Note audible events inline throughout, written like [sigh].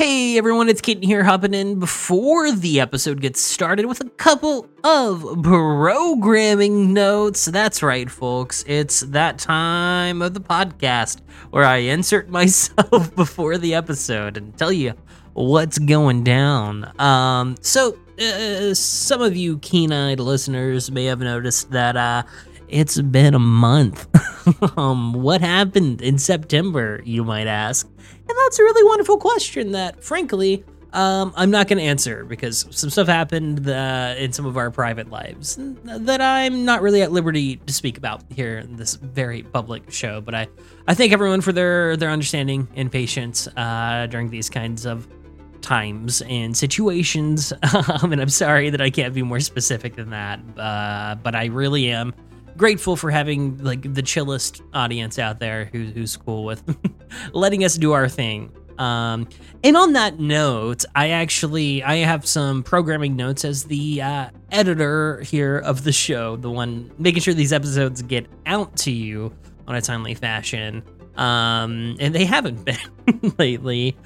Hey everyone, it's Keaton here hopping in before the episode gets started with a couple of programming notes. That's right, folks. It's that time of the podcast where I insert [laughs] myself before the episode and tell you what's going down. Um, so, uh, some of you keen eyed listeners may have noticed that uh, it's been a month. [laughs] um, what happened in September, you might ask? And that's a really wonderful question that, frankly, um, I'm not going to answer because some stuff happened uh, in some of our private lives that I'm not really at liberty to speak about here in this very public show. But I, I thank everyone for their their understanding and patience uh, during these kinds of times and situations. [laughs] um, and I'm sorry that I can't be more specific than that, uh, but I really am grateful for having like the chillest audience out there who, who's cool with [laughs] letting us do our thing. Um, and on that note, I actually I have some programming notes as the uh, editor here of the show, the one making sure these episodes get out to you on a timely fashion. Um, and they haven't [laughs] been lately.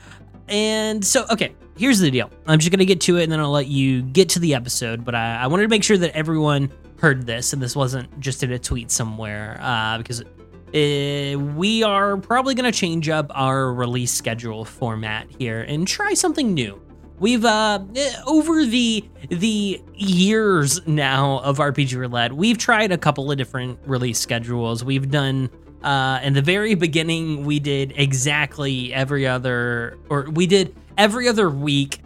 And so, okay, here's the deal. I'm just gonna get to it, and then I'll let you get to the episode. But I, I wanted to make sure that everyone heard this and this wasn't just in a tweet somewhere uh, because uh, we are probably going to change up our release schedule format here and try something new. We've uh over the the years now of RPG Roulette, we've tried a couple of different release schedules. We've done uh in the very beginning we did exactly every other or we did every other week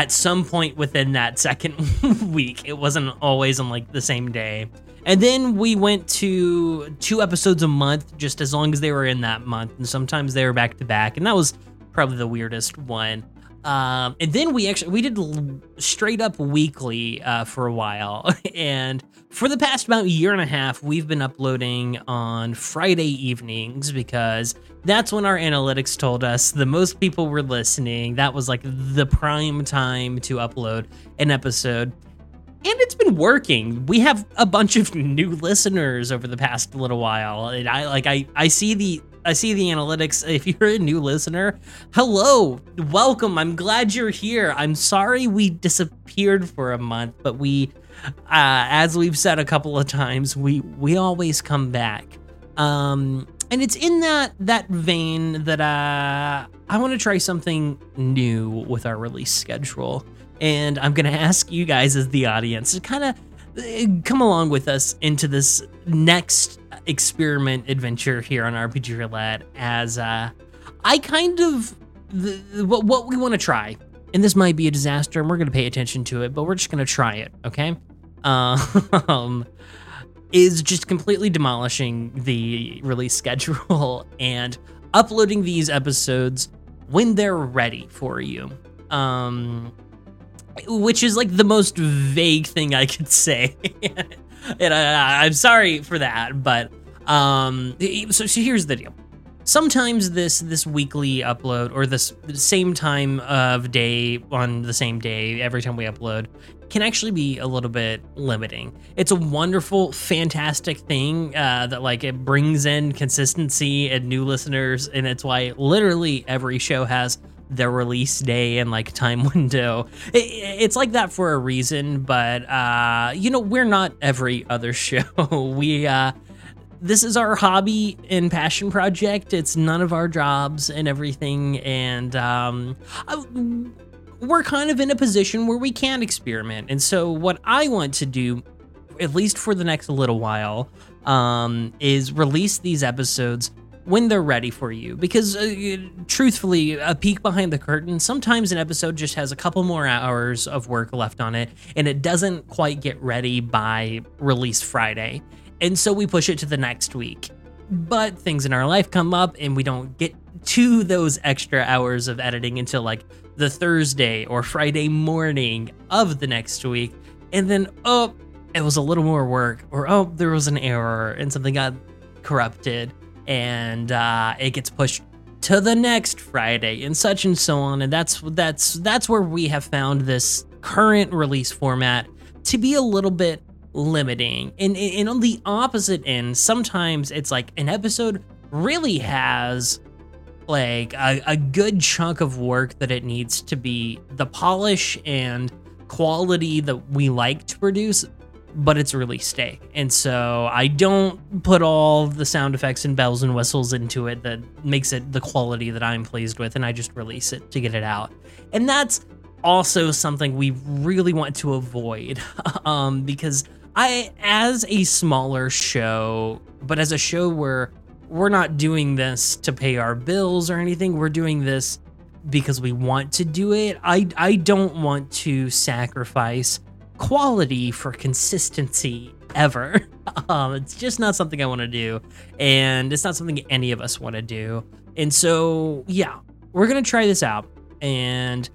at some point within that second [laughs] week. It wasn't always on like the same day. And then we went to two episodes a month, just as long as they were in that month. And sometimes they were back to back. And that was probably the weirdest one. Um, and then we actually we did straight up weekly uh, for a while, [laughs] and for the past about a year and a half, we've been uploading on Friday evenings because that's when our analytics told us the most people were listening. That was like the prime time to upload an episode. And it's been working. We have a bunch of new listeners over the past little while. And I like I I see the I see the analytics. [laughs] If you're a new listener, hello, welcome. I'm glad you're here. I'm sorry we disappeared for a month, but we, as we've said a couple of times, we we always come back. Um, and it's in that that vein that uh, I want to try something new with our release schedule, and I'm gonna ask you guys as the audience to kind of uh, come along with us into this next experiment adventure here on RPG Roulette as uh, I kind of the, what, what we want to try. And this might be a disaster, and we're to pay attention to it, but we're just to try it, okay? Um, is just completely demolishing the release schedule [laughs] and uploading these episodes when they're ready for you. Um, which is like the most vague thing I could [laughs] say. and I, I'm sorry for that, but um, so, so here's the deal. Sometimes this this weekly upload or this same time of day on the same day every time we upload can actually be a little bit limiting. It's a wonderful, fantastic thing uh, that like it brings in consistency and new listeners, and it's why literally every show has their release day and like [laughs] time window. It, it's like that for a reason, but uh, you know we're not every other [laughs] show. we uh, this is our hobby and passion project. It's none of our jobs and everything, and um, I, we're kind of in a position where we can experiment. And so, what I want to do, at least for the next little while, um, is release these episodes when they're ready for you. Because, uh, truthfully, a peek behind the curtain, sometimes an episode just has a couple more hours of work left on it, and it doesn't quite get ready by release Friday. And so we push it to the next week. But things in our life come up, and we don't get to those extra hours of editing until like the Thursday or Friday morning of the next week. And then, oh, it was a little more work, or oh, there was an error and something got corrupted, and uh, it gets pushed to the next Friday, and such and so on. And that's that's that's where we have found this current release format to be a little bit limiting. And, and on the opposite end, sometimes it's like an episode really has like a, a good chunk of work that it needs to be the polish and quality that we like to produce but it's really steak. And so I don't put all the sound effects and bells and whistles into it that makes it the quality that I'm pleased with, and I just release it to get it out. And that's also something we really want to avoid [laughs] um, because I, as a smaller show, but as a show where we're not doing this to pay our bills or anything, we're doing this because we want to do it. I, I don't want to sacrifice quality for consistency ever. [laughs] Um, it's just not something I want to do, and it's not something any of us want to do. And so, yeah, we're gonna try this out, and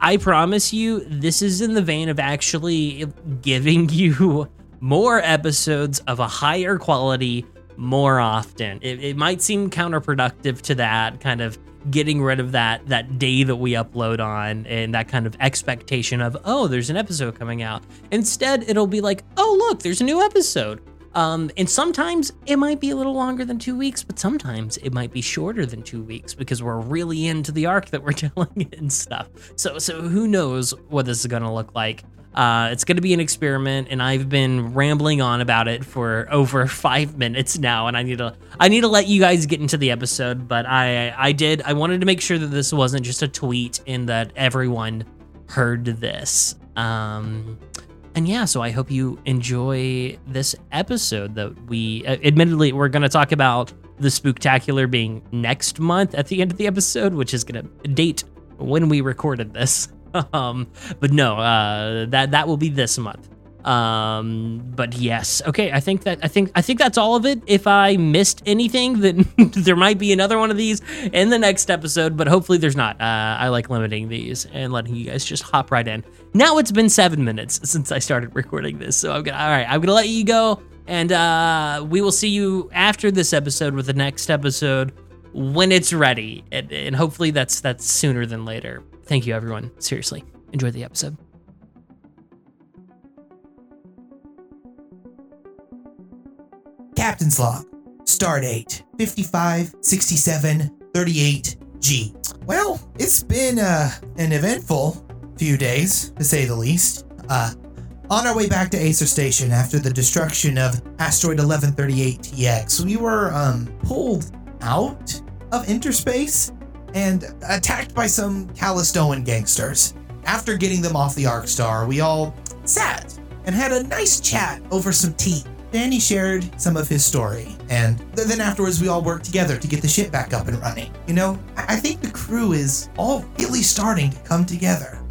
I promise you, this is in the vein of actually giving [laughs] you more episodes of a higher quality more often. It, it might seem counterproductive to that kind of getting rid of that that day that we upload on and that kind of expectation of oh there's an episode coming out instead it'll be like oh look there's a new episode um, and sometimes it might be a little longer than two weeks but sometimes it might be shorter than two weeks because we're really into the arc that we're [laughs] telling and stuff so so who knows what this is going to look like uh, it's going to be an experiment, and I've been rambling on about it for [laughs] over five minutes now, and I need to I need to let you guys get into the episode. But I I did I wanted to make sure that this wasn't just a tweet and that everyone heard this. Um, and yeah, so I hope you enjoy this episode. That we uh, admittedly we're going to talk about the spooktacular being next month at the end of the episode, which is going to date when we recorded this. [laughs] um, but no, uh, that that will be this month. Um, but yes, okay. I think that I think I think that's all of it. If I missed anything, then [laughs] there might be another one of these in the next episode. But hopefully, there's not. Uh, I like limiting these and letting you guys just hop right in. Now it's been seven minutes [laughs] since I started recording this, so I'm gonna. All right, I'm gonna let you go, and uh, we will see you after this episode with the next episode when it's ready, and, and hopefully that's that's sooner than later. Thank you, everyone. Seriously, enjoy the episode. Captain's log. Stardate 556738G. Well, it's been uh, an eventful few days, to say the least. Uh, on our way back to Acer Station after the destruction of asteroid 1138TX, we were um, pulled out of interspace and attacked by some Calistoan gangsters. After getting them off the Arc Star, we all sat and had a nice chat over some tea. Danny shared some of his story, and then afterwards we all worked together to get the ship back up and running. You know, I think the crew is all really starting to come together.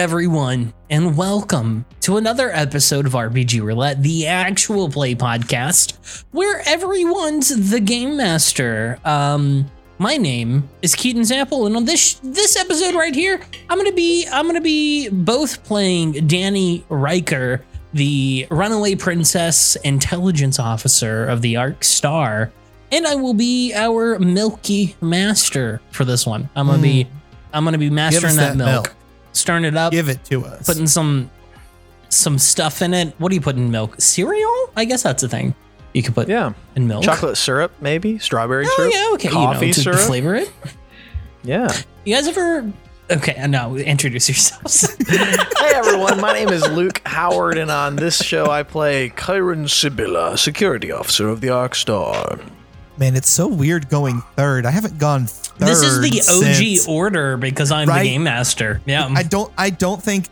Everyone, and welcome to another episode of RPG Roulette, the actual play podcast, where everyone's the game master. Um, my name is Keaton Sample, and on this this episode right here, I'm gonna be I'm gonna be both playing Danny Riker, the runaway princess intelligence officer of the Arc Star, and I will be our Milky Master for this one. I'm gonna mm. be I'm gonna be mastering that, that milk. milk stirring it up. Give it to us. Putting some some stuff in it. What do you put in milk? Cereal? I guess that's a thing. You could put yeah in milk. Chocolate syrup, maybe strawberry oh, syrup. yeah, okay. Coffee you know, to syrup. flavor it. Yeah. You guys ever? Okay, now introduce yourselves. [laughs] hey everyone, my name is Luke Howard, and on this show I play Kyron Sibylla, security officer of the Arc Star. Man, it's so weird going third. I haven't gone third. This is the OG since, order because I'm right? the game master. Yeah. I don't I don't think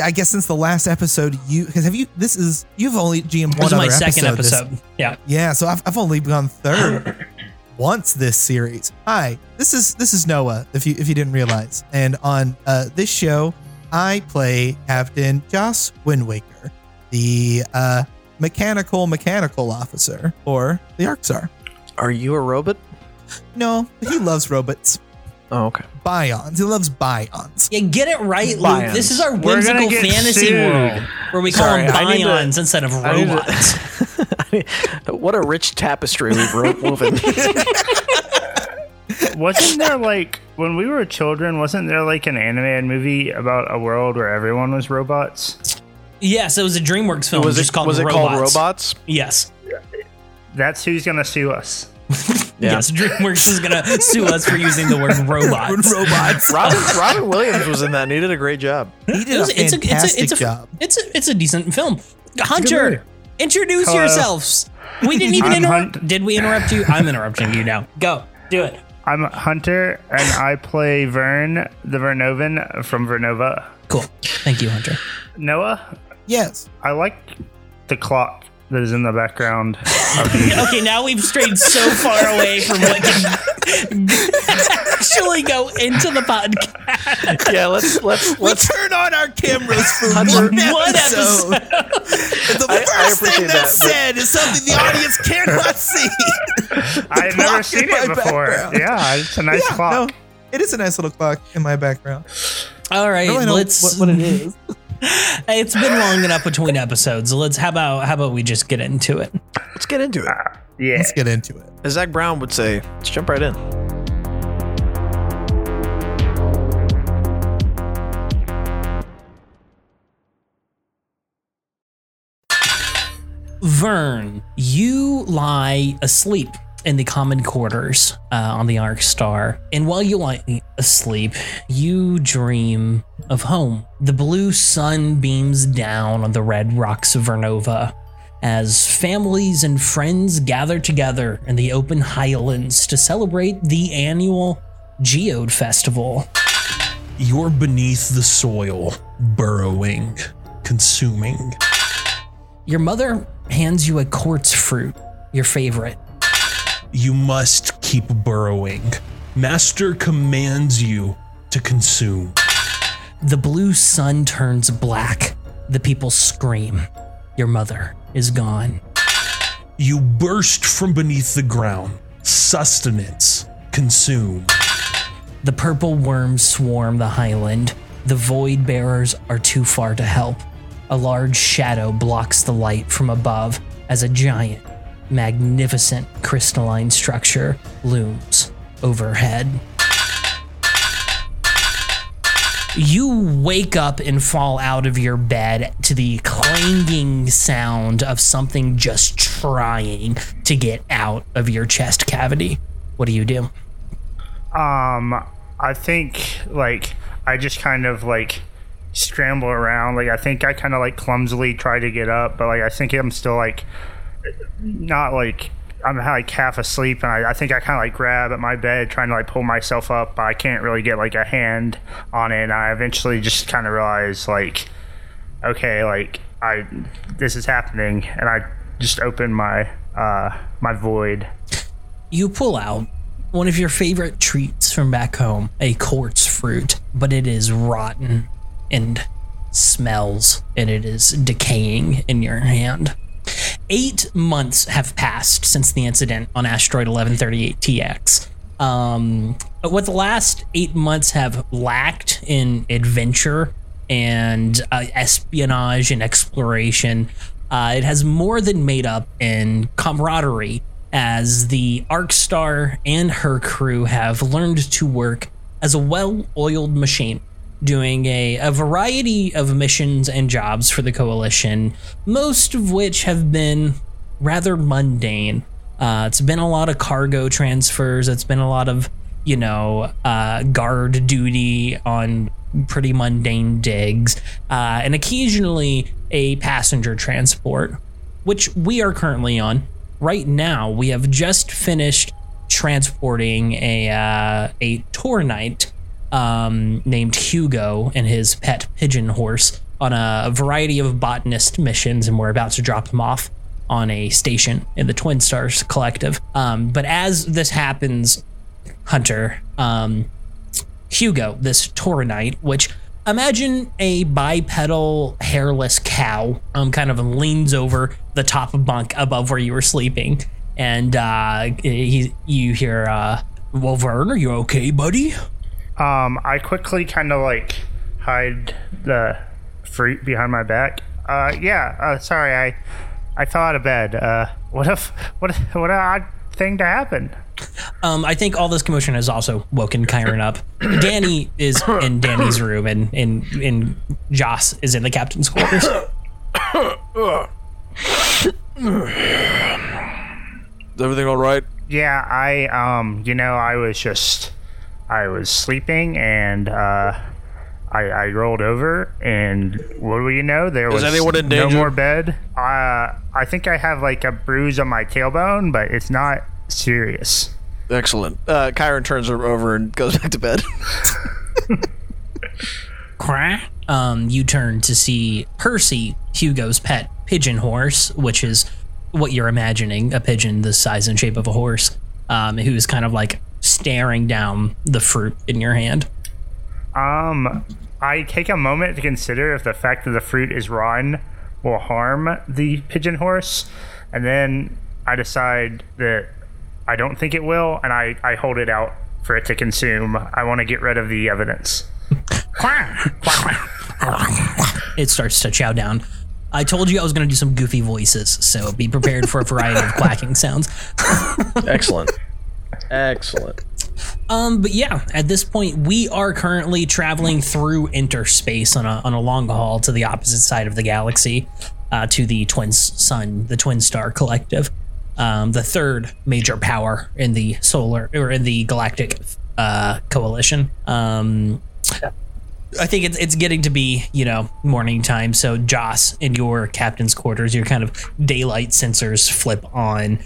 I guess since the last episode you because have you this is you've only GM one this is my second episode. episode. Yeah. Yeah, so I've, I've only gone third [laughs] once this series. Hi, this is this is Noah if you if you didn't realize. And on uh, this show I play Captain Joss Windwaker, the uh, mechanical mechanical officer or the Arc Star. Are you a robot? No, he loves robots. Oh, okay. Bions. He loves bions. Yeah, get it right, Luke. Bions. This is our whimsical fantasy sued. world where we call Sorry, them I need to- bions instead of I need to- robots. [laughs] what a rich tapestry we've ro- woven. [laughs] Wasn't there like when we were children? Wasn't there like an animated movie about a world where everyone was robots? yes, it was a DreamWorks film was just it, called was it Robots. called Robots? Yes. That's who's gonna sue us. Yeah. Yes, DreamWorks is gonna sue us for using the word robots. [laughs] Robots. Robin, Robin Williams was in that and he did a great job. He did It was- a it's a- it's a- fantastic it's a- job. It's a it's a decent film. Hunter, introduce Hello. yourselves. We didn't even I'm interrupt. Hunt- Did we interrupt you? I'm interrupting you now. Go, do it. I'm Hunter, and I play Vern, the Vernovan from Vernova. Cool. Thank you, Hunter. Noah, Yes. I like the clock that is in the background. [laughs] Of the, Okay, now we've strayed so far away from what can [laughs] actually go into the podcast. Yeah, let's let's We let's turn on our cameras for Hunter- one episode. Episode. The I- I first thing appreciate that's that, said is something the audience cannot [laughs] see. I've clock never seen my it before. background. Yeah, it's a nice yeah, clock. no, it is a nice little clock in my background. All right, really let's. what, what it is. [laughs] It's been long enough between episodes. Let's. How about how about we just get into it? let's get into it. Yeah. Let's get into it. As Zach Brown would say, let's jump right in. Vern, you lie asleep in the common quarters uh, on the Arc Star. And while you lie asleep, you dream of home. The blue sun beams down on the red rocks of Vernova as families and friends gather together in the open highlands to celebrate the annual Geode Festival. You're beneath the soil, burrowing, consuming. Your mother hands you a quartz fruit, your favorite. You must keep burrowing. Master commands you to consume. The blue sun turns black. The people scream. Your mother is gone. You burst from beneath the ground. Sustenance. Consume. The purple worms swarm the highland. The void bearers are too far to help. A large shadow blocks the light from above as a giant, magnificent crystalline structure looms overhead. You wake up and fall out of your bed to the clanging sound of something just trying to get out of your chest cavity. What do you do? Um, I think like I just kind of like scramble around. Like I think I kind of like clumsily try to get up, but like I think I'm still like not like I'm like half asleep, and I, I think I kind of like grab at my bed trying to like pull myself up, but I can't really get like a hand on it. And I eventually just kind of realize like, okay, like I this is happening, and I just open my uh my void. you pull out one of your favorite treats from back home, a quartz fruit, but it is rotten and smells and it is decaying in your hand. Eight months have passed since the incident on asteroid 1138TX. Um, but what the last eight months have lacked in adventure and uh, espionage and exploration, uh, it has more than made up in camaraderie as the Arc Star and her crew have learned to work as a well oiled machine, doing a, a variety of missions and jobs for the Coalition, most of which have been rather mundane. Uh, it's been a lot of cargo transfers, it's been a lot of, you know, uh, guard duty on pretty mundane digs, uh, and occasionally a passenger transport, which we are currently on right now we have just finished transporting a uh, a tour knight um, named Hugo and his pet pigeon horse on a variety of botanist missions, and we're about to drop him off on a station in the Twin Stars Collective. Um, but as this happens, Hunter, um, Hugo, this tour which imagine a bipedal hairless cow, um, kind of leans over the top bunk above where you were sleeping. and uh, he, you hear, uh, "Well, Vern, are you okay, buddy?" Um, I quickly kind of like hide the fruit behind my back. Uh, yeah. Uh, sorry, I I fell out of bed. Uh, what if what what an odd thing to happen. Um, I think all this commotion has also woken Kyron up. Danny is in Danny's room, and and and Joss is in the captain's quarters. Is everything all right? Yeah, I um, you know, I was just I was sleeping and uh. I, I rolled over, and what do you know? There was anyone in no more bed. Uh, I think I have like a bruise on my tailbone, but it's not serious. Excellent. Uh, Kyron turns over and goes [laughs] back to bed. Crack. Um, you turn to see Percy, Hugo's pet pigeon horse, which is what you're imagining a pigeon the size and shape of a horse, um, who is kind of like staring down the fruit in your hand. Um, I take a moment to consider if the fact that the fruit is rotten will harm the pigeon horse, and then I decide that I don't think it will, and I, I hold it out for it to consume. I want to get rid of the evidence. It starts to chow down. I told you I was going to do some goofy voices, so be prepared for a variety of [laughs] quacking sounds. Excellent. Excellent. Um, but yeah, at this point, we are currently traveling through interspace on a on a long haul to the opposite side of the galaxy, uh, to the Twin Sun, the Twin Star Collective, um, the third major power in the solar or in the galactic uh, coalition. Um, I think it's it's getting to be you know morning time. So Joss, in your captain's quarters, your kind of daylight sensors flip on.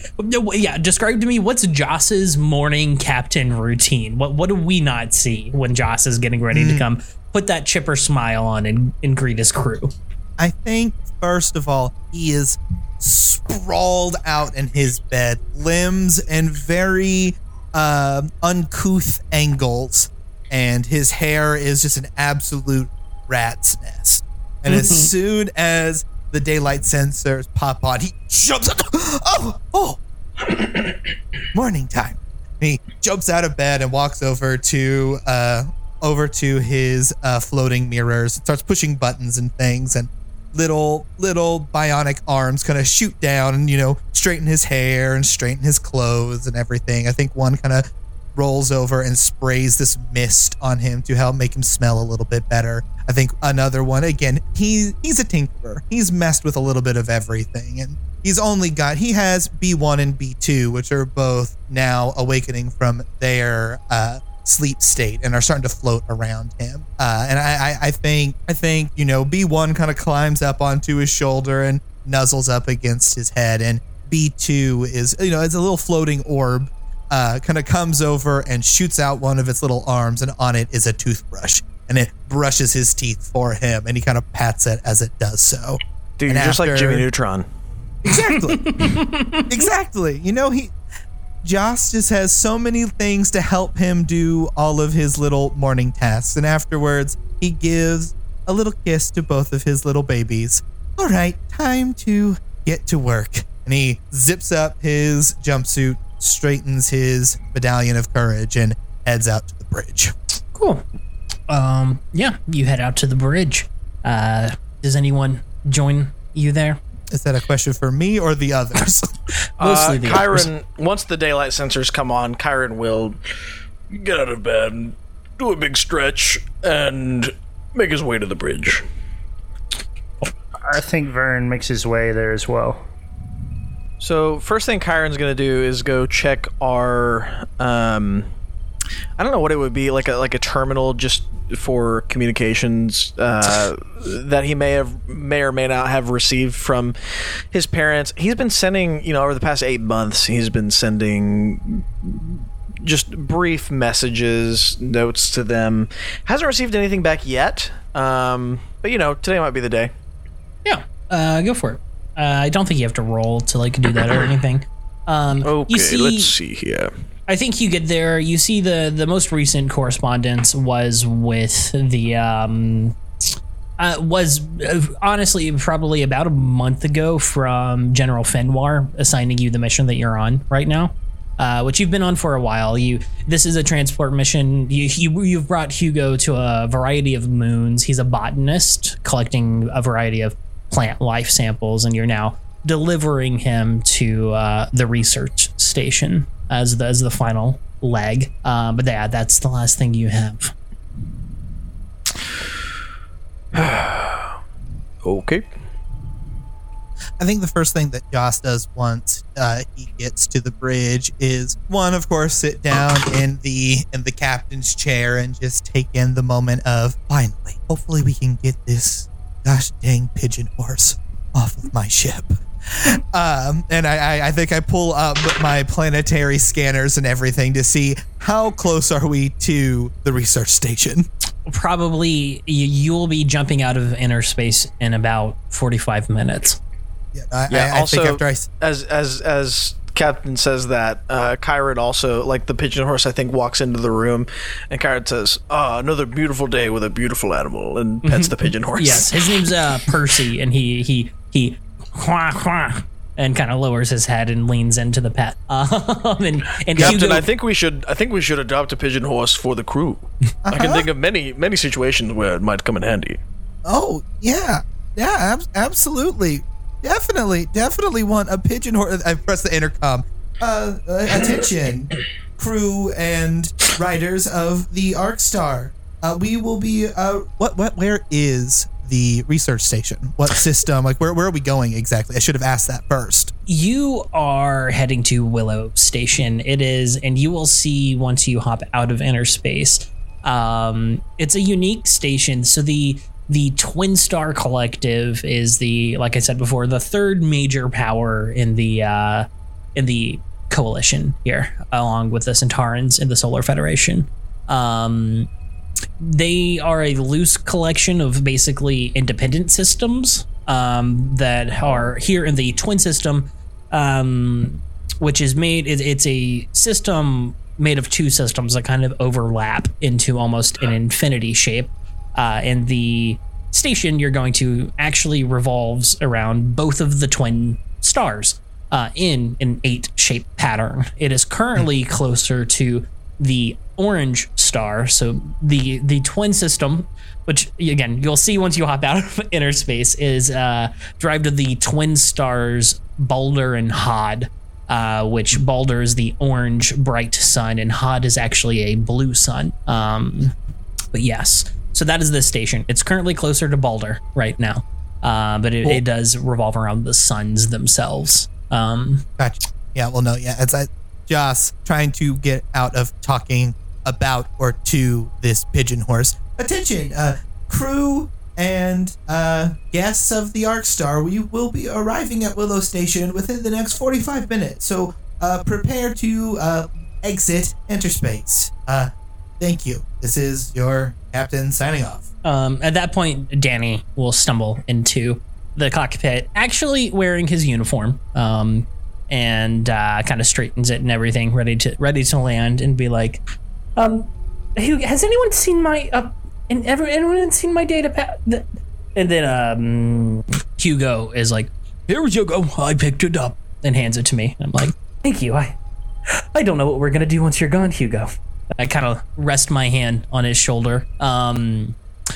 Yeah, describe to me what's Joss's morning captain routine. What what do we not see when Joss is getting ready to come put that chipper smile on and, and greet his crew? I think first of all, he is sprawled out in his bed, limbs and very uh, uncouth angles, and his hair is just an absolute rat's nest. And as soon as the daylight sensors pop on, he jumps up. [gasps] Oh, oh, [coughs] morning time. He jumps out of bed and walks over to uh, over to his uh, floating mirrors, starts pushing buttons and things, and little little bionic arms kind of shoot down and you know straighten his hair and straighten his clothes and everything. I think one kind of rolls over and sprays this mist on him to help make him smell a little bit better. I think another one again, he he's a tinkerer. He's messed with a little bit of everything and he's only got he has B1 and B2 which are both now awakening from their uh sleep state and are starting to float around him. Uh, and I, I, I think, I think, you know, B1 kind of climbs up onto his shoulder and nuzzles up against his head. And B2 is, you know, it's a little floating orb, uh, kind of comes over and shoots out one of its little arms, and on it is a toothbrush. And it brushes his teeth for him, and he kind of pats it as it does so. Dude, And you're just like Jimmy Neutron. Exactly. [laughs] exactly. You know, he Joss just has so many things to help him do all of his little morning tasks. And afterwards, he gives a little kiss to both of his little babies. All right, time to get to work. And he zips up his jumpsuit, straightens his medallion of courage, and heads out to the bridge. Cool. Um, yeah, you head out to the bridge. Uh, does anyone join you there? Is that a question for me or the others? [laughs] Mostly uh, the Kyron, once the daylight sensors come on, Kyron will get out of bed, do a big stretch, and make his way to the bridge. I think Vern makes his way there as well. So first thing Kyron's gonna do is go check our um I don't know what it would be like a like a terminal just for communications uh, that he may have may or may not have received from his parents. He's been sending, you know, over the past eight months, he's been sending just brief messages, notes to them. Hasn't received anything back yet. Um, but you know, today might be the day. Yeah, uh, go for it. Uh, I don't think you have to roll to like do that or anything. Um, Okay, you see, let's see here. I think you get there. You see the the most recent correspondence was with the um, uh, was uh, honestly probably about a month ago from General Fenwar assigning you the mission that you're on right now, uh, which you've been on for a while. You this is a transport mission. You, you you've brought Hugo to a variety of moons. He's a botanist collecting a variety of plant life samples, and you're now delivering him to uh, the research station as the, as the final leg. Uh, but yeah, that's the last thing you have. [sighs] Okay. I think the first thing that Joss does once uh, he gets to the bridge is one, of course, sit down in the in the captain's chair and just take in the moment of finally. Hopefully, we can get this gosh dang pigeon horse off of my ship. Um, and I, I, I think I pull up my planetary scanners and everything to see how close are we to the research station. Probably you, you'll be jumping out of inner space in about 45 minutes. Yeah, I, Yeah. I, I also, think after I s- as as as Captain says that, uh, Kyron also like the pigeon horse. I think walks into the room, and Kyron says, "Ah, another beautiful day with a beautiful animal," and pets the pigeon horse. Yes, his name's uh, Percy, and he he he wah, wah, and kind of lowers his head and leans into the pet. [laughs] Um, and and Captain, Hugo, I think we should. I think we should adopt a pigeon horse for the crew. I can think of many, many situations where it might come in handy. Oh yeah, yeah, ab- absolutely, definitely, definitely want a pigeon horse. I press the intercom. Uh, uh, attention, crew and riders of the Arc Star. Uh, we will be. Uh, what? What? Where is the research station? What system? Like, where? Where are we going exactly? I should have asked that first. you are heading to Willow Station. It is, and you will see once you hop out of inner space. Um, it's a unique station. So the the Twin Star Collective is the, like I said before, the third major power in the uh, in the coalition here, along with the Centaurans in the Solar Federation. Um, they are a loose collection of basically independent systems um, that are here in the twin system, um, which is made. It, it's a system made of two systems that kind of overlap into almost an infinity shape. Uh, and the station you're going to actually revolves around both of the twin stars uh, in an eight shape pattern. It is currently closer to the orange star, so the the twin system, which again you'll see once you hop out of [laughs] inner space, is uh, derived to the twin stars Balder and Hod. Uh, which Balder is the orange bright sun, and Hod is actually a blue sun. Um, but yes, so that is this station. It's currently closer to Balder right now, uh, but it, it does revolve around the suns themselves. Um, Gotcha. Yeah. Well, no. Yeah. It's uh, Joss trying to get out of talking about or to this pigeon horse. Attention, uh, crew and uh, guests of the Arc Star. We will be arriving at Willow Station within the next forty-five minutes. So uh, prepare to uh, exit interspace. Uh, thank you. This is your captain signing off. um, at that point, Danny will stumble into the cockpit, actually wearing his uniform, um, and uh, kind of straightens it and everything, ready to ready to land, and be like, um, has anyone seen my uh, and ever anyone seen my data pad? And then um, Hugo is like, "Here you go. I picked it up," and hands it to me. I'm like, "Thank you. I I don't know what we're gonna do once you're gone, Hugo." I kind of rest my hand on his shoulder. Um,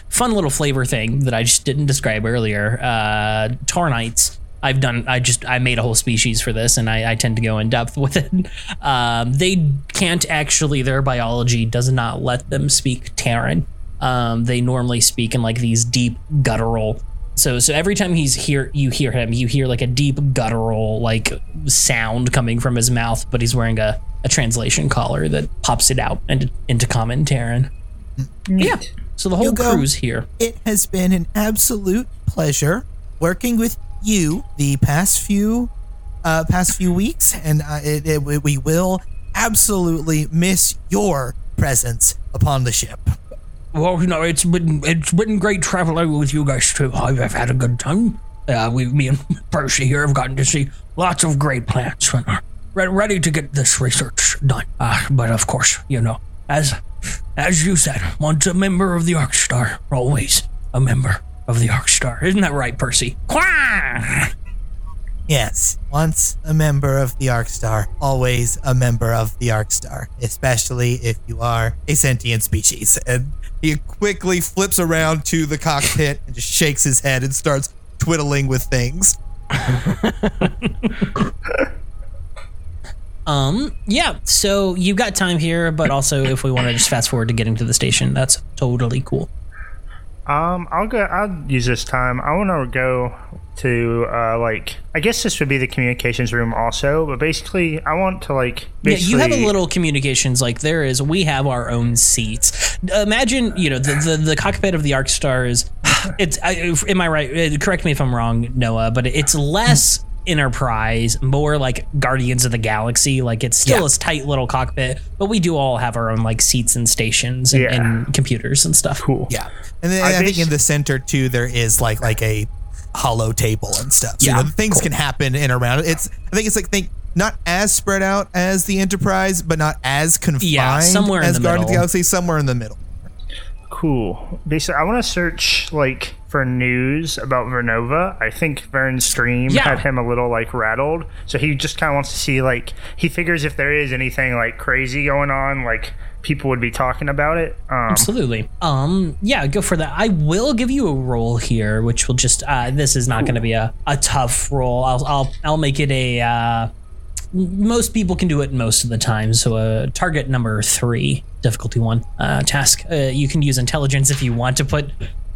fun little flavor thing that I just didn't describe earlier. Uh, Tarnites. I've done. I just I made a whole species for this, and I, I tend to go in depth [laughs] with it. Um, they can't actually. Their biology does not let them speak Terran. Um, they normally speak in like these deep guttural. So so every time he's here, you hear him. You hear like a deep guttural like sound coming from his mouth, but he's wearing a, a translation collar that pops it out into, into common Terran. Yeah. So the whole Hugo. crew's here. It has been an absolute pleasure working with you the past few uh, past few weeks, and uh, it, it, we will absolutely miss your presence upon the ship. Well, you know, it's been it's been great traveling with you guys too. I've, I've had a good time. Uh, we, me and [laughs] Percy here have gotten to see lots of great plants and are re- ready to get this research done. Uh, but of course, you know, as as you said, once a member of the Arc Star, always a member of the Arc Star. Isn't that right, Percy? Yes, once a member of the Arc Star, always a member of the Arc Star, especially if you are a sentient species. And he quickly flips around to the cockpit and just shakes his head and starts twiddling with things. [laughs] Um, yeah, so you've got time here, but also if we want to just fast forward to getting to the station, that's totally cool. Um, I'll go. I'll use this time. I want to go to uh, like. I guess this would be the communications room also, but basically, I want to like. Yeah, you have a little communications like there is. We have our own seats. Imagine, you know, the the, the cockpit of the Arc Star is. [sighs] It's. I, am I right? Uh, Correct me if I'm wrong, Noah. But it's less Enterprise, more like Guardians of the Galaxy. Like it's still Yeah. a tight little cockpit, but we do all have our own like seats and stations and, Yeah. and computers and stuff. Cool. Yeah, and then I I, think bas- in the center too, there is like like a hollow table and stuff. So, Yeah, you know, things can happen in around. It's I think it's like think not as spread out as the Enterprise, but not as confined yeah, somewhere in as the Guardians of the. Galaxy. Somewhere in the middle. Cool. Basically, I want to search like for news about Vernova. I think Vern's stream Yeah. had him a little like rattled, so he just kind of wants to see like he figures if there is anything like crazy going on, like people would be talking about it. Um, Absolutely. Um, yeah, go for that. I will give you a roll here, which will just uh, this is not going to be a, a tough roll. I'll I'll I'll make it a. Uh, most people can do it most of the time. So, uh, target number three, difficulty one, uh, task. Uh, you can use intelligence if you want to put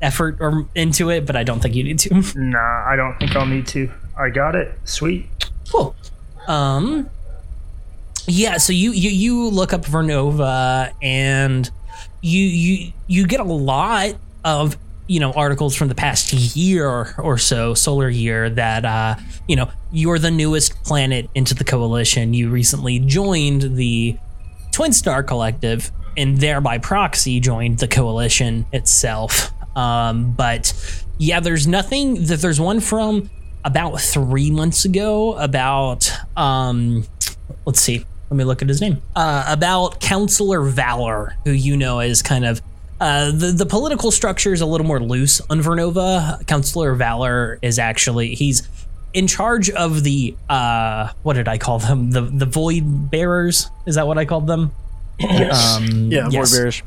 effort or into it, but I don't think you need to. [laughs] nah, I don't think I'll need to. I got it. Sweet. Cool. Um. Yeah. So you you you look up Vernova and you you you get a lot of you know articles from the past year or so solar year that uh you know you're the newest planet into the coalition you recently joined the twin star collective and thereby proxy joined the coalition itself um but yeah there's nothing that there's one from about three months ago about um let's see let me look at his name uh about counselor valor who you know is kind of uh, the the political structure is a little more loose on Vernova. Counselor Valor is actually he's in charge of the uh what did I call them the the void bearers is that what I called them um Yeah, yes. Void Bears.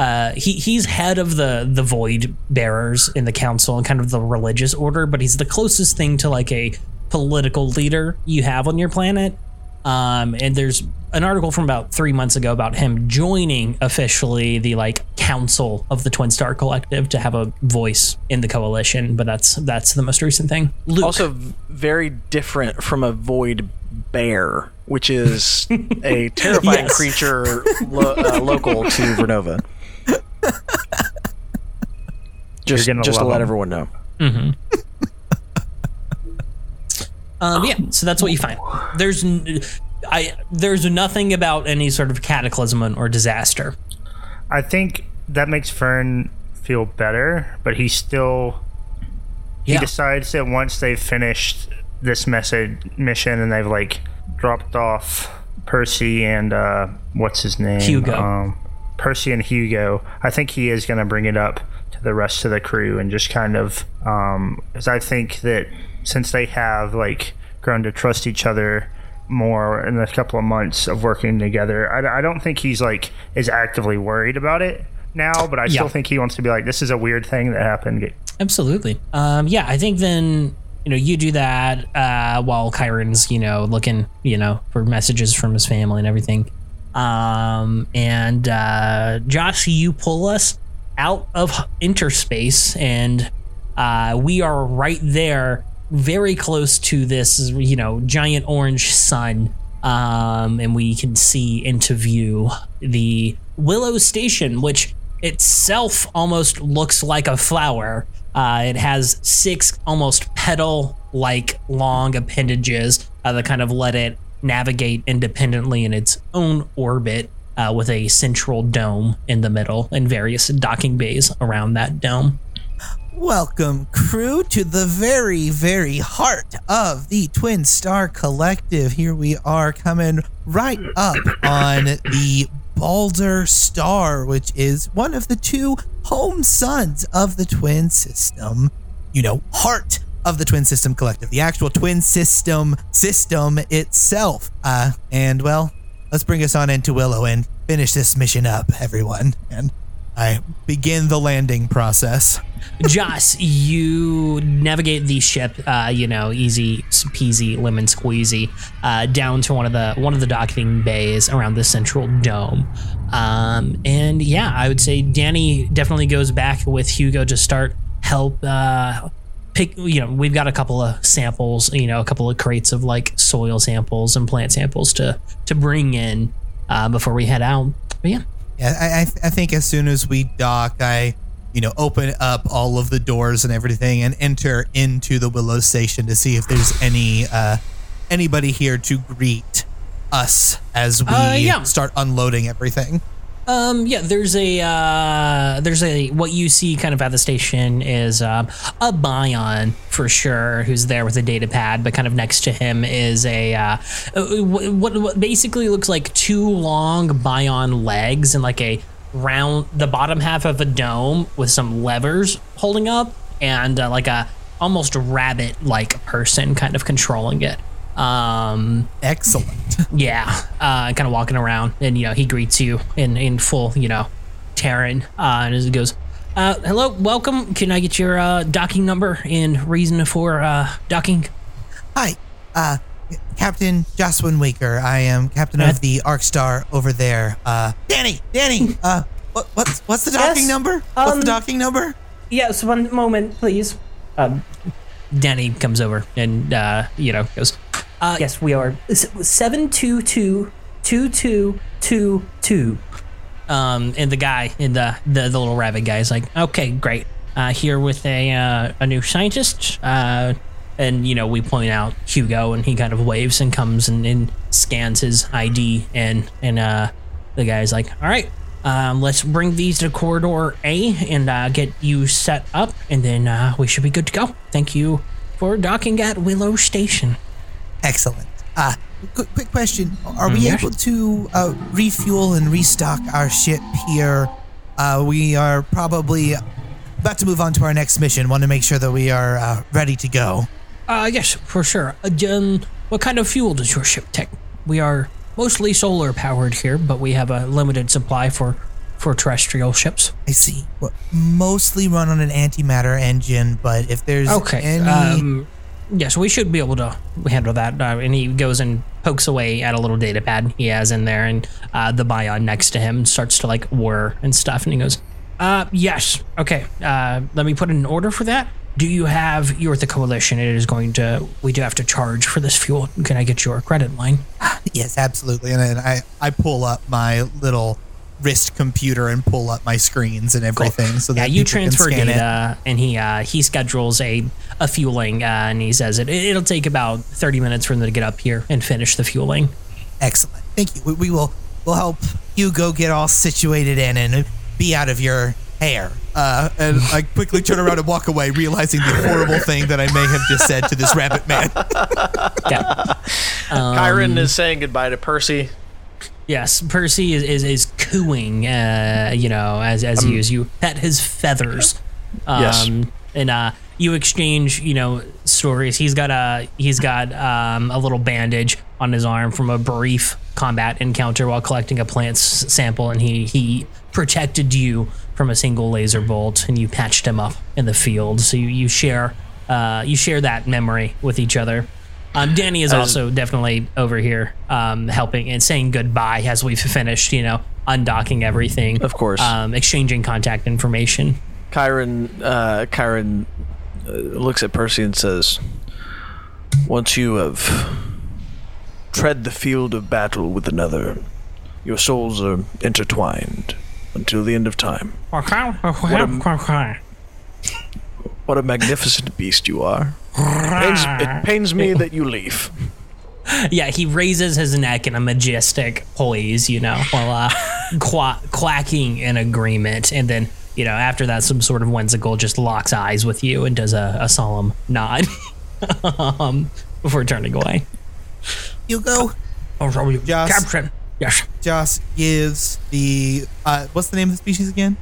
Uh he he's head of the the void bearers in the council and kind of the religious order but he's the closest thing to like a political leader you have on your planet um and there's an article from about three months ago about him joining officially the like council of the twin star collective to have a voice in the coalition but that's that's the most recent thing Luke, Also, very different from a void bear, which is [laughs] a terrifying Yes. creature lo- uh, local to Vernova. [laughs] Just, gonna just to let him. everyone know. [laughs] Um, yeah, so that's what you find. There's, n- I there's nothing about any sort of cataclysm or disaster. I think that makes Vern feel better, but he still he Yeah. decides that once they've finished this message mission and they've like dropped off Percy and uh what's his name? Hugo. Um Percy and Hugo, I think he is gonna bring it up to the rest of the crew and just kind of um because I think that since they have like grown to trust each other more in a couple of months of working together. I, I don't think he's like is actively worried about it now, but I Yeah. still think he wants to be like, this is a weird thing that happened. Absolutely. Um, yeah, I think then you know you do that uh, while Kyron's you know looking you know for messages from his family and everything. Um, and uh, Joss, you pull us out of interspace, and uh, we are right there, very close to this you know giant orange sun. Um, and we can see into view the Willow Station, which itself almost looks like a flower. Uh, it has six almost petal like long appendages uh, that kind of let it navigate independently in its own orbit uh, with a central dome in the middle and various docking bays around that dome. Welcome, crew, to the very, very heart of the Twin Star Collective. Here we are coming right up on the Balder Star, which is one of the two home suns of the Twin System, you know, heart of the Twin System Collective, the actual Twin System system itself. Uh, and well, let's bring us on into Willow and finish this mission up, everyone. And I begin the landing process. [laughs] Joss, you navigate the ship, uh, you know, easy peasy, lemon squeezy, uh, down to one of the one of the docking bays around the central dome. Um, and yeah, I would say Danny definitely goes back with Hugo to start help uh, pick. You know, we've got a couple of samples, you know, a couple of crates of like soil samples and plant samples to to bring in uh, before we head out. But yeah, Yeah, I, I, I think as soon as we dock, I, you know, open up all of the doors and everything and enter into the Willow Station to see if there's any uh, anybody here to greet us as we Uh, yeah. start unloading everything. Um, yeah, there's a uh, there's a what you see kind of at the station is um, a Bion for sure who's there with a data pad, but kind of next to him is a uh, what, what basically looks like two long Bion legs and like a round the bottom half of a dome with some levers holding up and uh, like a almost rabbit like person kind of controlling it. Um, Excellent. yeah, uh, kind of walking around, and you know he greets you in in full, you know, Terran, uh, and as he goes, uh, "Hello, welcome. Can I get your uh, docking number and reason for uh, docking?" Hi, uh, Captain Jocelyn Waker. I am captain of the Arc Star over there. Uh, Danny, Danny. Uh, what, what's what's the docking Yes, number? What's um, the docking number? Yes, one moment, please. Um, Danny comes over and uh, you know goes, uh, "Yes, we are seven two two two two two two." Um, and the guy, in the, the the little rabbit guy is like, "Okay, great. Uh, here with a uh, a new scientist." Uh, and you know we point out Hugo, and he kind of waves and comes and, and scans his ID, and and uh, the guy's like, "All right, um, let's bring these to corridor A and uh, get you set up, and then uh, we should be good to go. Thank you for docking at Willow Station. Excellent. Uh, quick, quick question: Are we Yes. able to uh, refuel and restock our ship here? Uh, we are probably about to move on to our next mission. Want to make sure that we are uh, ready to go. Uh, yes, for sure. Um, what kind of fuel does your ship take? We are mostly solar powered here, but we have a limited supply for for terrestrial ships. I see. Well, mostly run on an antimatter engine, but if there's Okay. any, Um, yes, we should be able to handle that. Uh, and he goes and pokes away at a little data pad he has in there, and uh, the bion next to him starts to like whir and stuff. And he goes, uh, "Yes, okay. Uh, let me put in an order for that. Do you have? You're with the coalition. It is going to. We do have to charge for this fuel. Can I get your credit line? [sighs] yes, absolutely. And then I I pull up my little wrist computer and pull up my screens and everything. So yeah, that you people can transfer scan it. data, and he uh, he schedules a a fueling, uh, and he says it it'll take about thirty minutes for them to get up here and finish the fueling. Excellent. Thank you. We, we will we'll help you go get all situated in and be out of your hair. Uh, and I quickly turn around and walk away, realizing the horrible thing that I may have just said to this rabbit man. [laughs] Yeah. Kyron is saying goodbye to Percy. Yes, Percy is is, is cooing, uh, you know, as as you as you pet his feathers. Um, Yes. And uh, you exchange, you know, stories. He's got a he's got um, a little bandage on his arm from a brief combat encounter while collecting a plant sample, and he he protected you from a single laser bolt, and you patched him up in the field. So you you share uh, you share that memory with each other. Um, Danny is also definitely over here um, helping and saying goodbye as we've finished, you know, undocking everything. Of course. Um, exchanging contact information. Kyron, uh, Kyron uh, looks at Percy and says, "Once you have tread the field of battle with another, your souls are intertwined until the end of time. What a, What a magnificent beast you are! Pains, it pains me that you leave. [laughs] Yeah, he raises his neck in a majestic poise, you know, while uh, [laughs] qua- quacking in agreement. And then, you know, after that, some sort of whimsical just locks eyes with you and does a, a solemn nod [laughs] um, before turning away. Hugo, Oh, Just- Captain. Yes. Joss gives the uh, what's the name of the species again?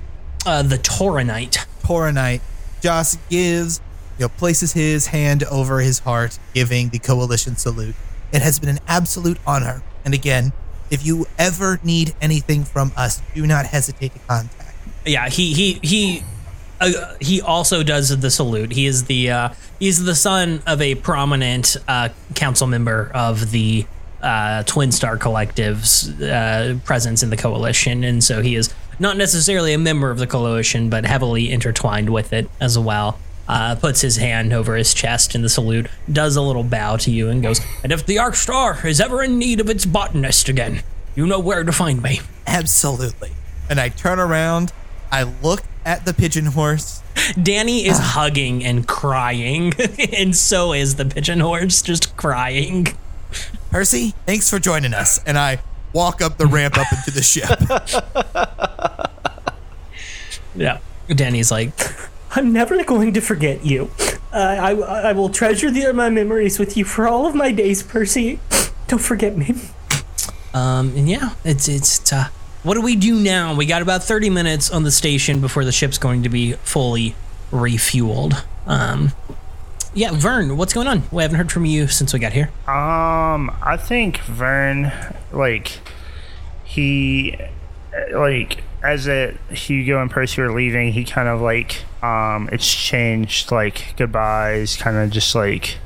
Uh, the Tauronite. Tauronite. Joss gives, you know, places his hand over his heart, giving the coalition salute. It has been an absolute honor. And again, if you ever need anything from us, do not hesitate to contact. Yeah, he he he uh, he also does the salute. He is the uh, he's the son of a prominent uh, council member of the uh, Twin Star Collective's uh, presence in the coalition, and so he is not necessarily a member of the coalition, but heavily intertwined with it as well. Uh, puts his hand over his chest in the salute, does a little bow to you, and goes, "And if the Arc Star is ever in need of its botanist again, you know where to find me." Absolutely. And I turn around, I look at the pigeon horse. Danny is hugging and crying, [laughs] and so is the pigeon horse, just crying. Percy, thanks for joining us. And I walk up the ramp up into the ship. [laughs] Yeah. Danny's like, I'm never going to forget you. Uh, I, I will treasure the, my memories with you for all of my days, Percy. Don't forget me. um, and yeah, it's it's. Uh, what do we do now? We got about thirty minutes on the station before the ship's going to be fully refueled. Um, yeah, Vern, what's going on? We haven't heard from you since we got here. Um, I think Vern, like, he, like, as it Hugo and Percy were leaving, he kind of like um exchanged like goodbyes, kind of just like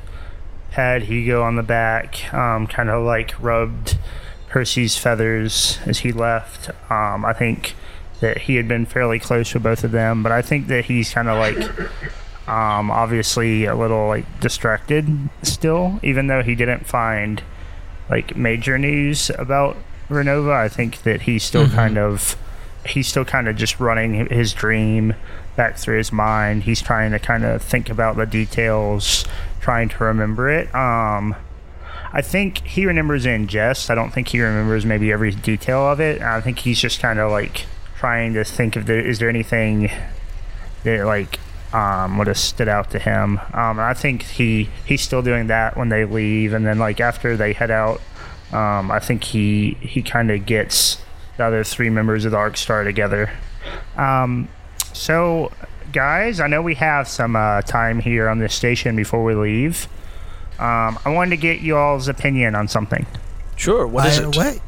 had Hugo on the back, um, kind of like rubbed Percy's feathers as he left. Um, I think that he had been fairly close with both of them, but I think that he's kind of like um, obviously a little like distracted still, even though he didn't find like major news about Vernova. I think that he's still kind of he's still kind of just running his dream back through his mind. He's trying to kind of think about the details, trying to remember it. Um, I think he remembers in jest. I don't think he remembers maybe every detail of it. I think he's just kind of like trying to think of the is there anything that like um, would have stood out to him. Um, I think he he's still doing that when they leave, and then like after they head out, um, I think he he kind of gets the other three members of the Arc Star together. Um, so, guys, I know we have some uh, time here on this station before we leave. Um, I wanted to get you all's opinion on something. Sure. What is Fire it? away.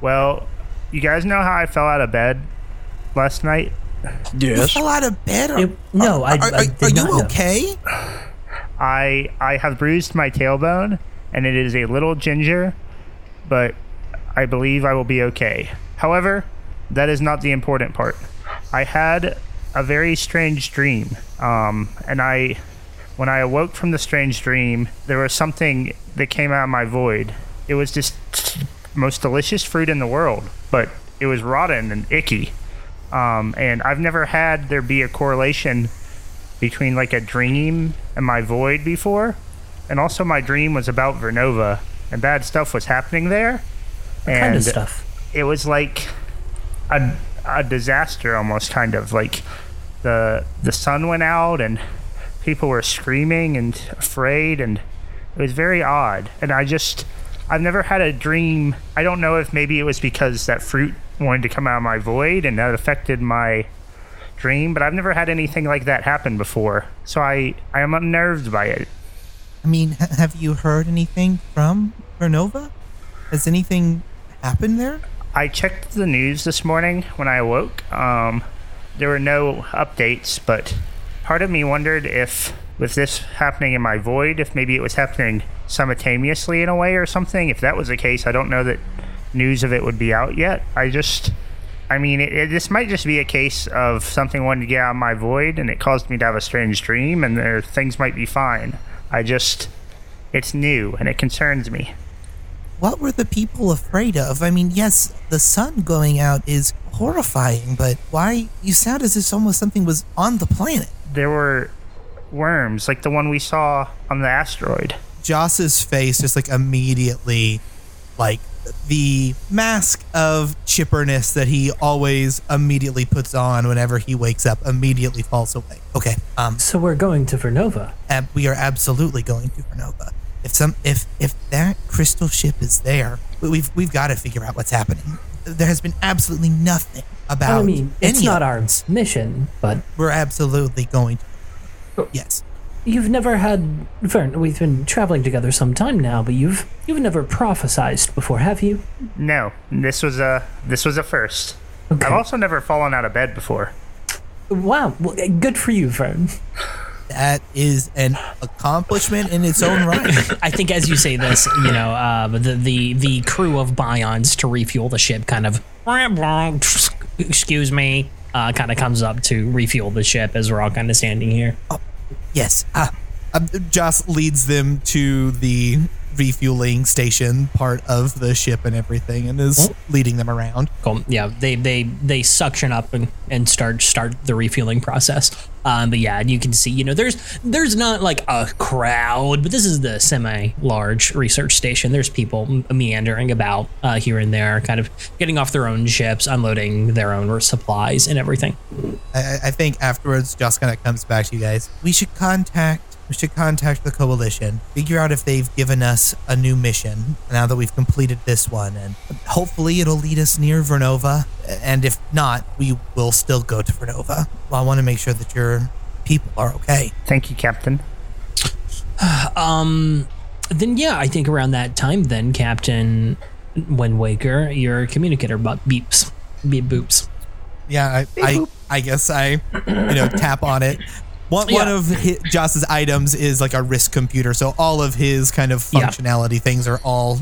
Well, you guys know how I fell out of bed last night? You Yes. fell out of bed? Or, It- no, I- are, I are- did are you know. okay? I I have bruised my tailbone, and it is a little ginger, but I believe I will be okay. However, that is not the important part. I had a very strange dream, um, and I, when I awoke from the strange dream, there was something that came out of my void. It was just most delicious fruit in the world, but it was rotten and icky. Um, and I've never had there be a correlation between like a dream and my void before. And also my dream was about Vernova and bad stuff was happening there. What and kind of stuff? it was like a, a disaster almost kind of like the the sun went out and people were screaming and afraid and it was very odd and i just i've never had a dream i don't know if maybe it was because that fruit wanted to come out of my void and that affected my dream but i've never had anything like that happen before so i i am unnerved by it I mean, have you heard anything from Vernova? Has anything happened there? I checked the news this morning when I awoke. Um, there were no updates, but part of me wondered if, with this happening in my void, if maybe it was happening simultaneously in a way or something. If that was the case, I don't know that news of it would be out yet. I just, I mean, it, it, this might just be a case of something wanted to get out of my void, and it caused me to have a strange dream, and there things might be fine. I just, it's new and it concerns me. What were the people afraid of? I mean, yes, the sun going out is horrifying, but why? You sound as if almost something was on the planet. there were worms like the one we saw on the asteroid. Joss's face just like immediately, like the mask of chipperness that he always immediately puts on whenever he wakes up immediately falls away. Okay, um, So we're going to Vernova. ab- we are absolutely going to Vernova. If some if if that crystal ship is there, we- we've we've got to figure out what's happening. There has been absolutely nothing about. I mean, it's any not of our this. mission, but We're absolutely going to. Oh. Yes. you've never had. Vern, we've been traveling together some time now, but you've you've never prophesized before, have you? No, this was a this was a first. Okay. I've also never fallen out of bed before. Wow, well, good for you, Vern. [laughs] That is an accomplishment in its own right. I think as you say this, you know, uh, the the the crew of Bions to refuel the ship kind of, excuse me, uh, kind of comes up to refuel the ship as we're all kind of standing here. Yes. Uh, um, Joss leads them to the refueling station part of the ship and everything and is leading them around. Cool. Yeah, they they they suction up and, and start start the refueling process. Um, but yeah, you can see, you know, there's there's not like a crowd, but this is the semi-large research station. There's people meandering about uh, here and there, kind of getting off their own ships, unloading their own supplies and everything. I, I- I think afterwards, Joss kind of comes back to you guys. We should contact. We should contact the coalition. Figure out if they've given us a new mission now that we've completed this one, and hopefully it'll lead us near Vernova. And if not, we will still go to Vernova. Well, I want to make sure that your people are okay. Thank you, Captain. [sighs] Um, then yeah, I think around that time, then Captain Windwaker, your communicator bu- beeps, beep boops. Yeah, I, I, I guess I, you know, tap on it. One, one of his, Joss's items is like a wrist computer, so all of his kind of Yeah. functionality things are all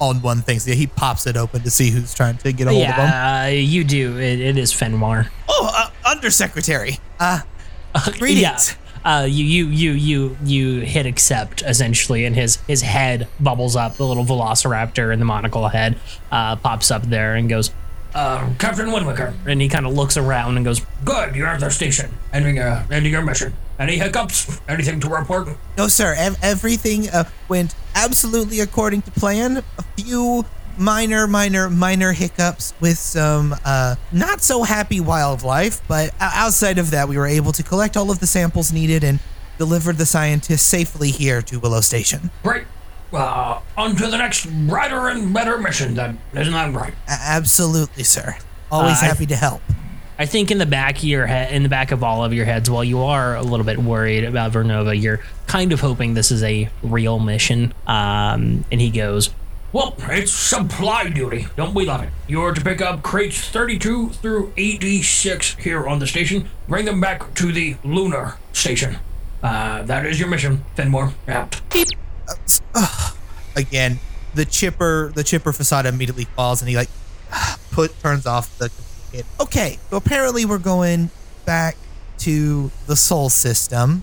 on one thing. So he pops it open to see who's trying to get a hold of him. Yeah, uh, you do. It, it is Fenwar. Oh, uh, undersecretary. Uh, greetings. Yeah. Uh, you you you you you hit accept essentially, and his his head bubbles up. The little Velociraptor and the monocle head uh, pops up there and goes, uh, "Captain Windwaker." And he kind of looks around and goes, "Good, you're at the station, ending uh, ending your mission. Any hiccups? Anything to report?" No, sir. Ev- everything uh, went absolutely according to plan. A few minor, minor, minor hiccups with some uh, not so happy wildlife, but outside of that, we were able to collect all of the samples needed and deliver the scientists safely here to Willow Station. Great. Uh, on to the next brighter and better mission. Then isn't that right? A- absolutely, sir. Always Uh, I- happy to help. I think in the back of your head, in the back of all of your heads, while you are a little bit worried about Vernova, you're kind of hoping this is a real mission. Um, and he goes, "Well, it's supply duty. Don't we love it? You're to pick up crates 32 through 86 here on the station. Bring them back to the lunar station. Uh, that is your mission, Fenmore. Out." [sighs] Again, the chipper, the chipper facade immediately falls, and he like [sighs] put turns off the. communicator. Okay, so apparently we're going back to the Sol System.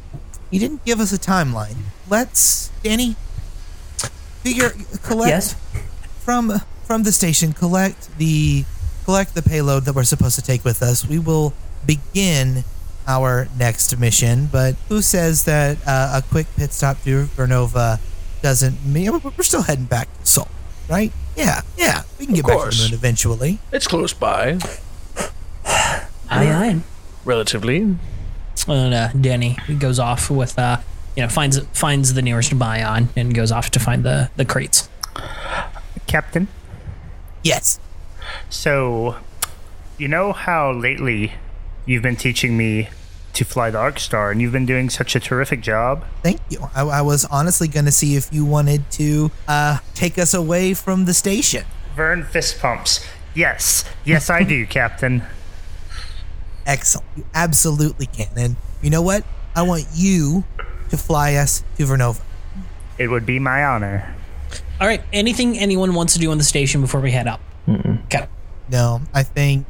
He didn't give us a timeline. Let's, Danny, figure collect Yes. from from the station. Collect the collect the payload that we're supposed to take with us. We will begin our next mission. But who says that uh, a quick pit stop to Vernova doesn't mean we're still heading back to Sol, right? Yeah, yeah, we can get back to the moon eventually. It's close by, Aye, aye. relatively. And uh, Danny goes off with, uh, you know, finds finds the nearest bion and goes off to find the the crates. Captain. Yes. So, you know how lately you've been teaching me to fly the Arc Star, and you've been doing such a terrific job. Thank you. I, I was honestly going to see if you wanted to uh, take us away from the station. Vern fist pumps. Yes, yes, I do, [laughs] Captain. Excellent. You absolutely can. And you know what? I want you to fly us to Vernova. It would be my honor. All right. Anything anyone wants to do on the station before we head out? Okay. No, I think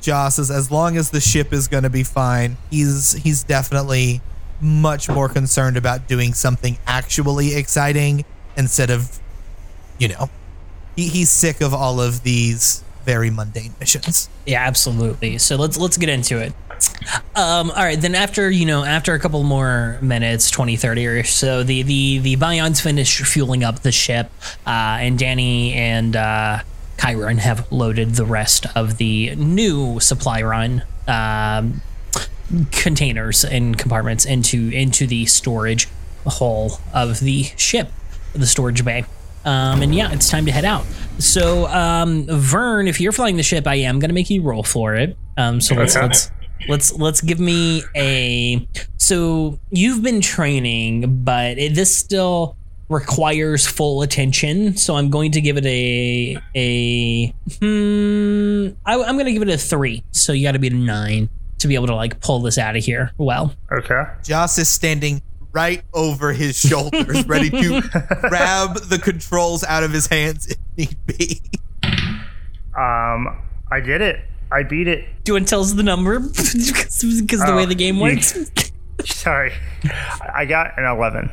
Joss is as long as the ship is going to be fine. He's he's definitely much more concerned about doing something actually exciting instead of, you know, he, he's sick of all of these very mundane missions. Yeah, absolutely. So let's let's get into it. Um, all right, then after you know after a couple more minutes, 20, 30 or so, the the the Bions finish fueling up the ship, uh, and Danny and uh, Kyron have loaded the rest of the new supply run um, containers and compartments into into the storage hull of the ship. the storage bay. Um, and yeah, it's time to head out. So, um, Vern, if you're flying the ship, I am gonna make you roll for it. Um, so let's let's let's let's give me a. So you've been training, but it, this still requires full attention. So I'm going to give it a a. Hmm, I, I'm gonna give it a three. So you got to be a nine to be able to like pull this out of here. Well, Okay. Joss is standing right over his shoulders, ready to [laughs] grab the controls out of his hands if need be. Um, I did it. I beat it. do you want to tell us the number [laughs] because the way Oh, the game works? [laughs] Sorry, I got an eleven.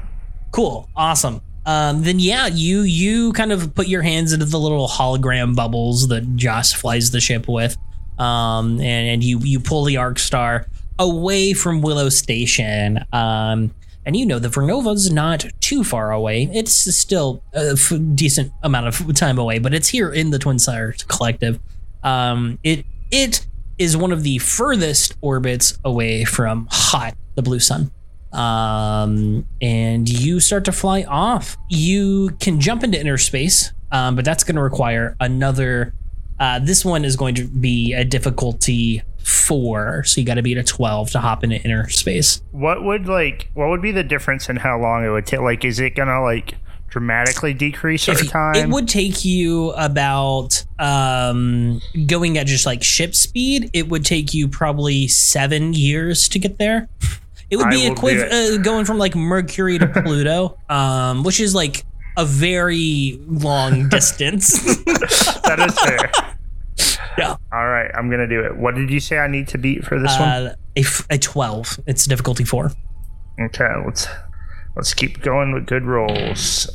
Cool, awesome. Um, then yeah, you you kind of put your hands into the little hologram bubbles that Joss flies the ship with, um, and, and you you pull the Arc Star away from Willow Station. Um, and you know the Vernova's not too far away. It's still a f- decent amount of time away, but it's here in the Twin Sires Collective. Um, it it is one of the furthest orbits away from Hot, the blue sun um, and you start to fly off. You can jump into inner space, um, but that's going to require another. Uh, this one is going to be a difficulty four, so you got to be at a twelve to hop into inner space. What would like? What would be the difference in how long it would take? Like, is it gonna like dramatically decrease over time? It would take you about um, going at just like ship speed. It would take you probably seven years to get there. It would be equivalent uh, going from like Mercury to Pluto, [laughs] um, which is like a very long [laughs] distance. [laughs] that is fair. Yeah. All right, I'm gonna do it. What did you say I need to beat for this one? uh, a, f- a twelve. It's difficulty four. Okay, let's let's keep going with good rolls.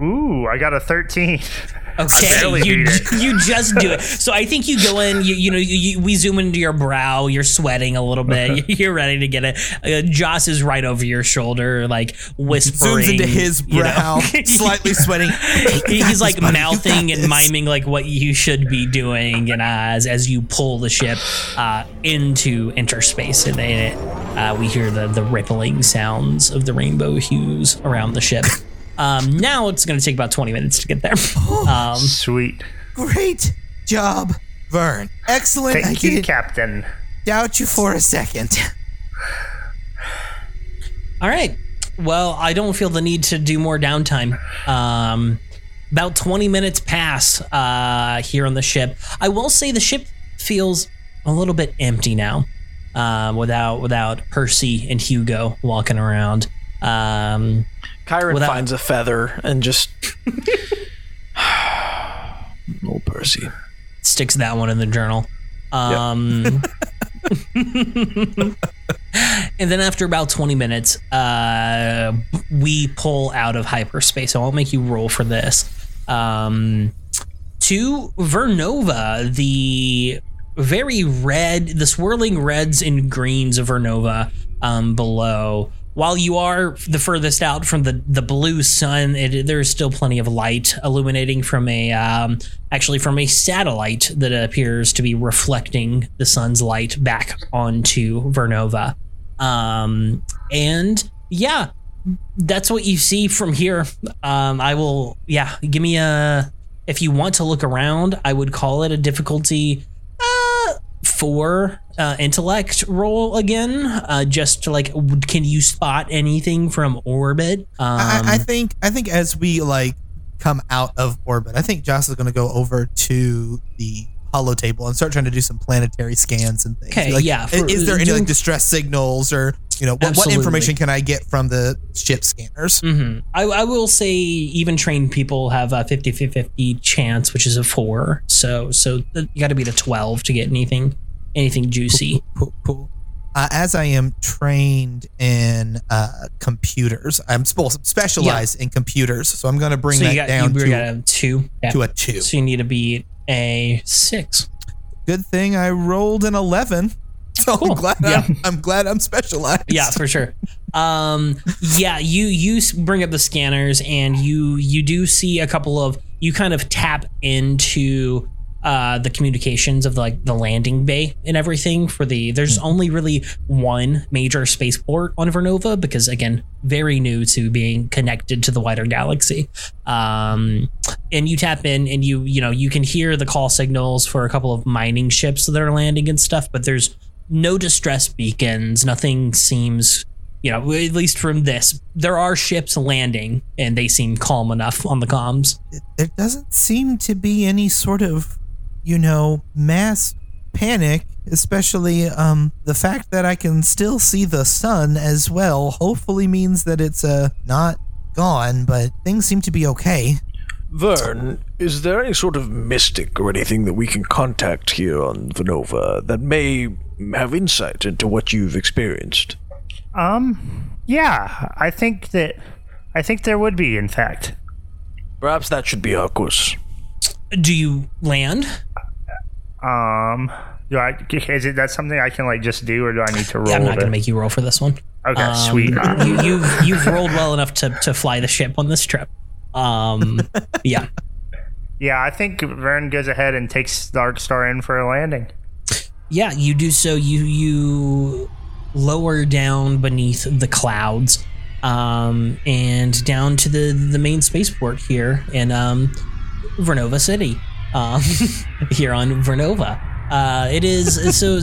Ooh, I got a 13. [laughs] Okay, barely you beat [laughs] you just do it. So I think you go in. You you know you, you, we zoom into your brow. You're sweating a little bit. [laughs] You're ready to get it. Uh, Joss is right over your shoulder, like whispering. Zooms into his you know. brow, slightly sweating. He's like this, buddy. Mouthing and this. miming like what you should be doing, and uh, as as you pull the ship uh, into interspace, and it, uh, we hear the the rippling sounds of the rainbow hues around the ship. Um, now it's going to take about twenty minutes to get there. Um, Sweet. Great job, Vern. Excellent. I Thank you, didn't Captain. doubt you for a second. All right. Well, I don't feel the need to do more downtime. Um, about 20 minutes pass uh, here on the ship. I will say the ship feels a little bit empty now, um, without without Percy and Hugo walking around. Um, Kyron Without- finds a feather and just. [laughs] Old Percy. sticks that one in the journal. Um, [laughs] and then after about 20 minutes, uh, we pull out of hyperspace. So I'll make you roll for this. Um, to Vernova, the very red, the swirling reds and greens of Vernova um, below. While you are the furthest out from the, the blue sun, it, there's still plenty of light illuminating from a um, actually from a satellite that appears to be reflecting the sun's light back onto Vernova. Um, and yeah, that's what you see from here. Um, I will, yeah, give me a. If you want to look around, I would call it a difficulty four uh, intellect roll again. Uh, just to like, can you spot anything from orbit? Um, I, I think I think as we like come out of orbit, I think Joss is going to go over to the holo table and start trying to do some planetary scans and things. Okay, Like, yeah, for- is there any like distress signals or you know what, what information can I get from the ship scanners? hmm I, I will say even trained people have a 50 50 chance, which is a four. So so you got to be the 12 to get anything anything juicy. Cool, cool. Uh, as I am trained in uh, computers, I'm sp- specialized in computers, so I'm going to bring so that got down to, a two. Yeah. to a two. So you need to be a six. Good thing I rolled an eleven, [laughs] so Cool. I'm glad Yeah. I'm, I'm glad I'm specialized. Yeah, for sure. Um, yeah, you you bring up the scanners and you you do see a couple of you kind of tap into uh, the communications of like the landing bay and everything for the there's only really one major spaceport on Vernova because again very new to being connected to the wider galaxy. Um, and you tap in and you you know you can hear the call signals for a couple of mining ships that are landing and stuff but there's no distress beacons. Nothing seems you know at least from this there are ships landing and they seem calm enough on the comms. There doesn't seem to be any sort of, you know, mass panic, especially um the fact that I can still see the sun as well. Hopefully means that it's uh not gone, but things seem to be okay. Vern, is there any sort of mystic or anything that we can contact here on Vernova that may have insight into what you've experienced? Um, yeah, I think that I think there would be, in fact. Perhaps that should be our course. Do you land Um, do I is it that something I can like just do, or do I need to roll? Yeah, I'm not going to make you roll for this one. Okay, Um, sweet. you, you've you've rolled well enough to to fly the ship on this trip. Um, [laughs] yeah, Yeah, I think Vern goes ahead and takes Dark Star in for a landing. yeah. You do so. You you lower down beneath the clouds, um, and down to the the main spaceport here and um, Vernova City, um, [laughs] here on Vernova. Uh, it is so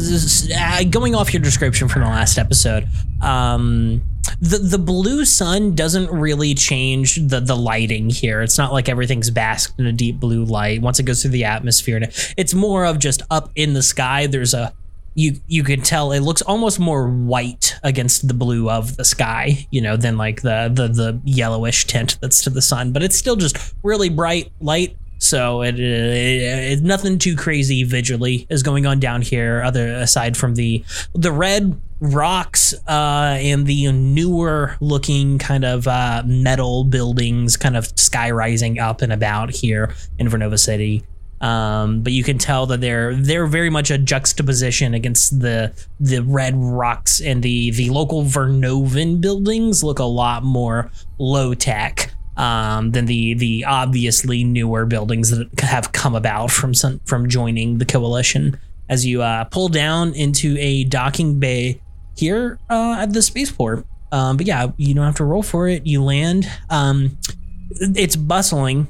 uh, going off your description from the last episode. Um, the the blue sun doesn't really change the the lighting here. It's not like everything's basked in a deep blue light once it goes through the atmosphere. It's more of just up in the sky. There's a you you can tell it looks almost more white against the blue of the sky, you know, than like the the the yellowish tint that's to the sun. But it's still just really bright light. So it, it, it nothing too crazy visually is going on down here, other aside from the the red rocks uh, and the newer looking kind of uh, metal buildings, kind of sky rising up and about here in Vernova City. Um, but you can tell that they're they're very much a juxtaposition against the the red rocks and the the local Vernovan buildings look a lot more low tech um, than the the obviously newer buildings that have come about from some, from joining the coalition. As you uh, pull down into a docking bay here uh, at the spaceport, um, but yeah, you don't have to roll for it. You land. Um, it's bustling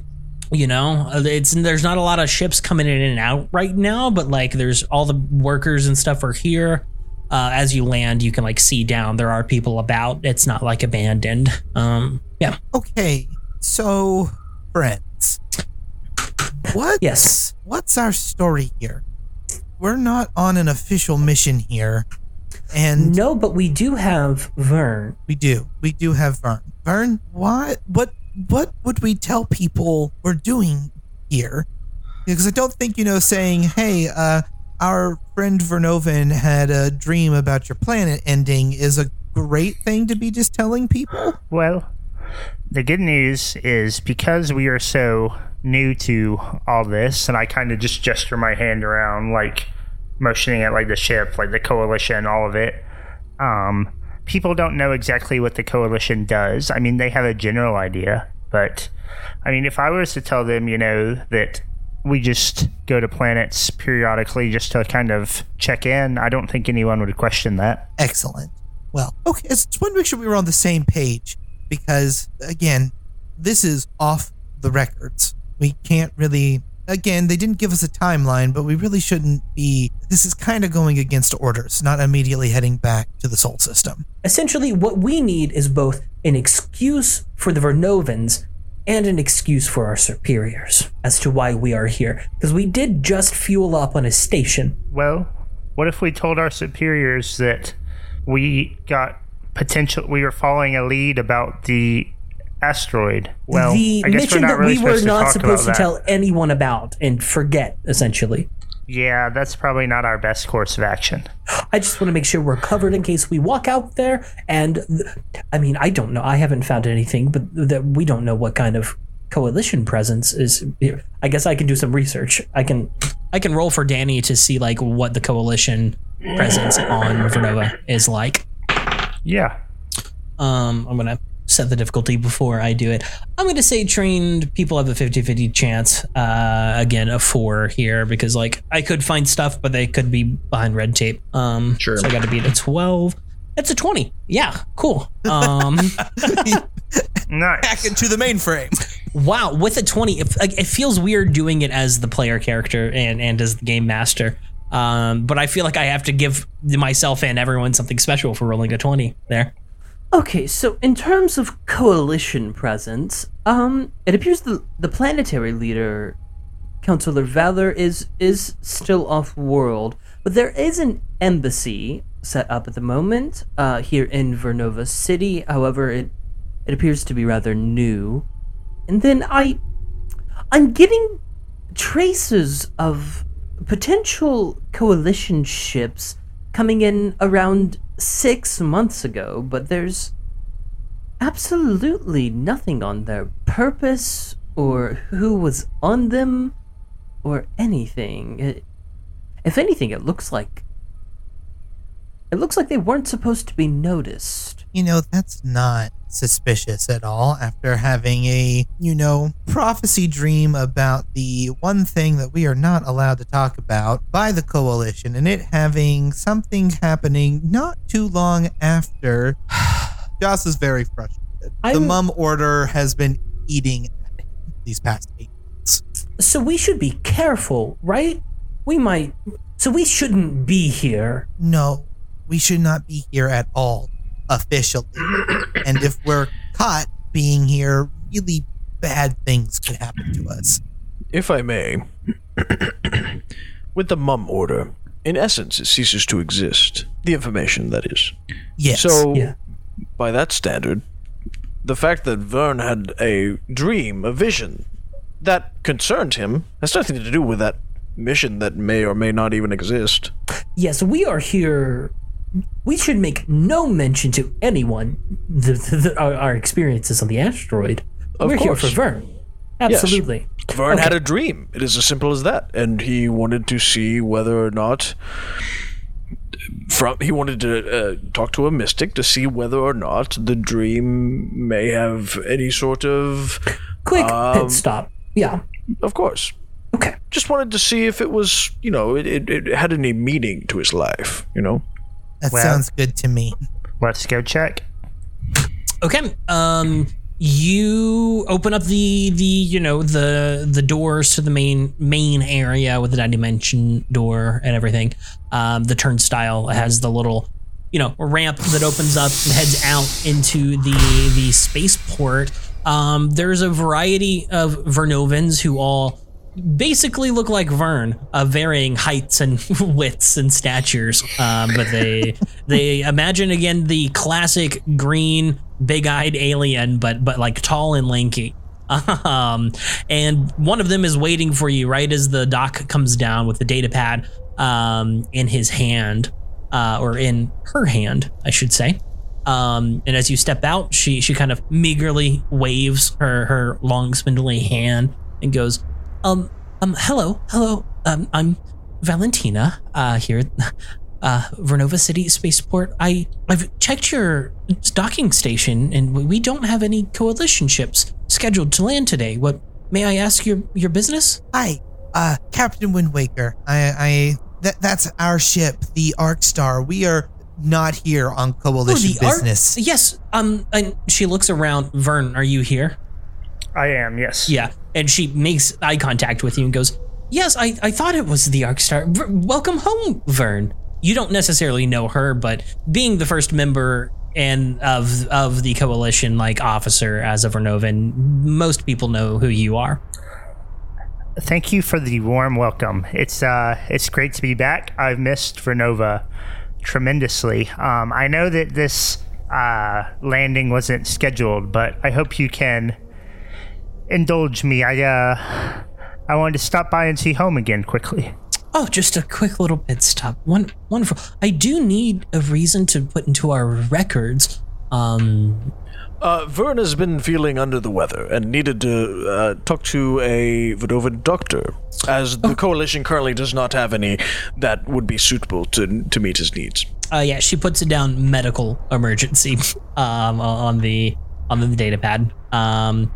you know it's there's not a lot of ships coming in and out right now but like there's all the workers and stuff are here uh, as you land you can like see down there are people about it's not like abandoned um yeah Okay, so friends, what? Yes. What's our story here? We're not on an official mission here, and No, but we do have Vern. we do. We do have Vern. Vern, why? What? What would we tell people we're doing here? Because I don't think you know saying, "Hey, uh, our friend Vernovan had a dream about your planet ending" is a great thing to be just telling people. Well, the good news is because we are so new to all this, and I kind of just gesture my hand around, like motioning at like the ship, like the coalition, all of it. Um, people don't know exactly what the coalition does. I mean, they have a general idea, but I mean, if I was to tell them, you know, that we just go to planets periodically just to kind of check in, I don't think anyone would question that. Excellent. Well, okay, just want to make sure we were on the same page because, again, this is off the records. We can't really. Again, they didn't give us a timeline, but we really shouldn't be. This is kind of going against orders, not immediately heading back to the Sol system. Essentially, what we need is both an excuse for the Vernovans and an excuse for our superiors as to why we are here. Because we did just fuel up on a station. Well, what if we told our superiors that we got potential? We were following a lead about the asteroid. Well, the I guess mission that really we were to not talk supposed to that. tell anyone about and forget, essentially. Yeah, that's probably not our best course of action. I just want to make sure we're covered in case we walk out there. And th- I mean, I don't know. I haven't found anything, but that we don't know what kind of coalition presence is here. I guess I can do some research. I can. i can roll for danny to see like what the coalition presence on vernova is like Yeah. um i'm gonna set the difficulty before I do it. I'm going to say trained people have a 50 50 chance. Uh, again, a four here because, like, I could find stuff, but they could be behind red tape. Um, Sure. So I got to beat a 12. That's a 20. Yeah, cool. Um, [laughs] Nice. Back into the mainframe. wow, with a 20, it, it feels weird doing it as the player character and, and as the game master. Um, but I feel like I have to give myself and everyone something special for rolling a 20 there. Okay, so in terms of coalition presence, um, it appears the the planetary leader, Councilor Valor, is is still off world, but there is an embassy set up at the moment uh, here in Vernova City. However, it it appears to be rather new. And then I, I'm getting traces of potential coalition ships coming in around six months ago, but there's absolutely nothing on their purpose or who was on them or anything. It, if anything, it looks like it looks like they weren't supposed to be noticed. You know, that's not suspicious at all after having a, you know, prophecy dream about the one thing that we are not allowed to talk about by the coalition and it having something happening not too long after. [sighs] Joss is very frustrated. the I'm- mum order has been eating these past eight months. So we should be careful, right? We might. So we shouldn't be here. No, we should not be here at all, officially. and if we're caught being here, really bad things could happen to us. If I may, with the mum order, in essence, it ceases to exist. The information, that is. Yes. So, Yeah. by that standard, the fact that Vern had a dream, a vision, that concerned him has nothing to do with that mission that may or may not even exist. Yes, we are here. We should make no mention to anyone the, the, the, our, our experiences on the asteroid. Of We're course. here for Vern. Absolutely. Vern Okay. had a dream. It is as simple as that, and he wanted to see whether or not. From he wanted to uh, talk to a mystic to see whether or not the dream may have any sort of. Quick Um, pit stop. Yeah. Of course, Okay. just wanted to see if it was, you know, it, it, it had any meaning to his life. You know. That Well- sounds good to me. Let's go check. Okay. Um you open up the the you know the the doors to the main main area with the dimension door and everything. Um the turnstile has the little you know ramp that opens up and heads out into the the spaceport. Um there's a variety of Vernovans who all basically look like Vern, of varying heights and [laughs] widths and statures. Um, but they [laughs] they imagine again the classic green, big-eyed alien, but but like tall and lanky. Um, and one of them is waiting for you right as the doc comes down with the data pad um, in his hand, uh, or in her hand, I should say. Um, and as you step out, she she kind of meagerly waves her her long spindly hand and goes, um, um, hello, hello. Um, I'm Valentina, uh, here uh, Vernova City Spaceport. I, I've checked your docking station and we- don't have any coalition ships scheduled to land today. What, may I ask your, your business? Hi, uh, Captain Windwaker. I, I, that, that's our ship, the Arc Star. We are not here on coalition Oh, the Ar- business. yes, um, and she looks around. Vern, are you here? I am, yes. Yeah, and she makes eye contact with you and goes, "Yes, I, I thought it was the Arc Star. V- welcome home, Vern. You don't necessarily know her, but being the first member and of of the coalition, like officer as of Vernovan, most people know who you are. Thank you for the warm welcome. It's uh, it's great to be back. I've missed Vernova tremendously. Um, I know that this uh, landing wasn't scheduled, but I hope you can indulge me. I uh, I wanted to stop by and see home again quickly. Oh, just a quick little pit stop. One wonderful. I do need a reason to put into our records. Um, Uh, Vern has been feeling under the weather and needed to uh, talk to a Vernovan doctor, as the coalition currently does not have any that would be suitable to to meet his needs. uh, yeah, she puts it down medical emergency [laughs] um, on the on the data pad. Um,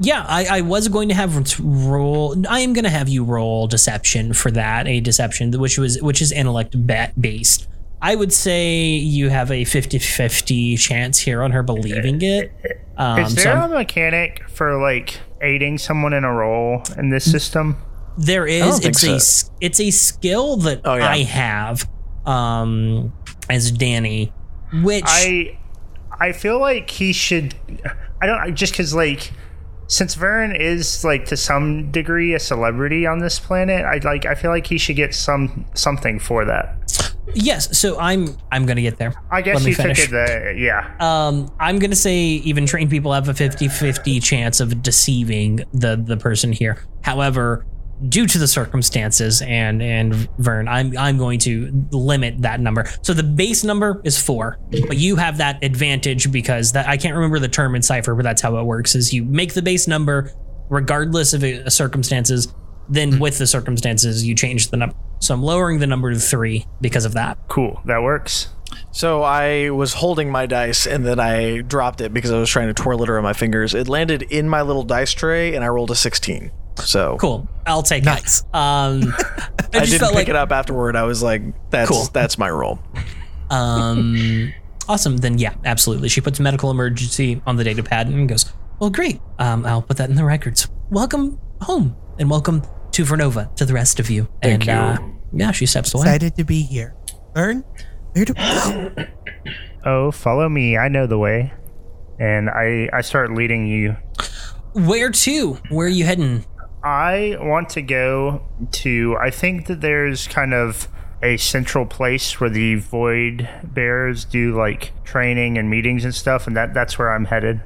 yeah, I, I was going to have roll. I am going to have you roll deception for that, a deception which was which is intellect ba- based. I would say you have a 50-50 chance here on her believing it. [laughs] Um, Is so there I'm- a mechanic for like aiding someone in a role in this system? There is. It's a so. s- it's a skill that Oh, yeah. I have um as Danny, which I I feel like he should. I don't just because like since Vern is like to some degree a celebrity on this planet. I like I feel like he should get some something for that. yes. So I'm I'm gonna get there. I guess you took it. The, yeah. Um, I'm gonna say even trained people have a 50-50 chance of deceiving the the person here. However, due to the circumstances and and Vern, I'm I'm going to limit that number. So the base number is four, but you have that advantage because that I can't remember the term in Cypher, but that's how it works. Is you make the base number regardless of uh, circumstances. Then with the circumstances, you change the number. So I'm lowering the number to three because of that. Cool. That works. So I was holding my dice and then I dropped it because I was trying to twirl it around my fingers. It landed in my little dice tray and I rolled a 16. So Cool. I'll take Nice. it. Um, [laughs] I I just didn't felt pick like it up afterward. I was like, that's Cool. that's my role. Um, awesome. Then yeah, absolutely. She puts medical emergency on the data pad and goes, "Well, great. Um, I'll put that in the records. Welcome home and welcome to Vernova to the rest of you." Thank and, Uh, yeah, she steps away. Excited to be here. Vern, where do we? [coughs] Oh, follow me. I know the way. And I I start leading you. Where to? Where are you heading? I want to go to. I think that there's kind of a central place where the void bears do like training and meetings and stuff, and that that's where I'm headed.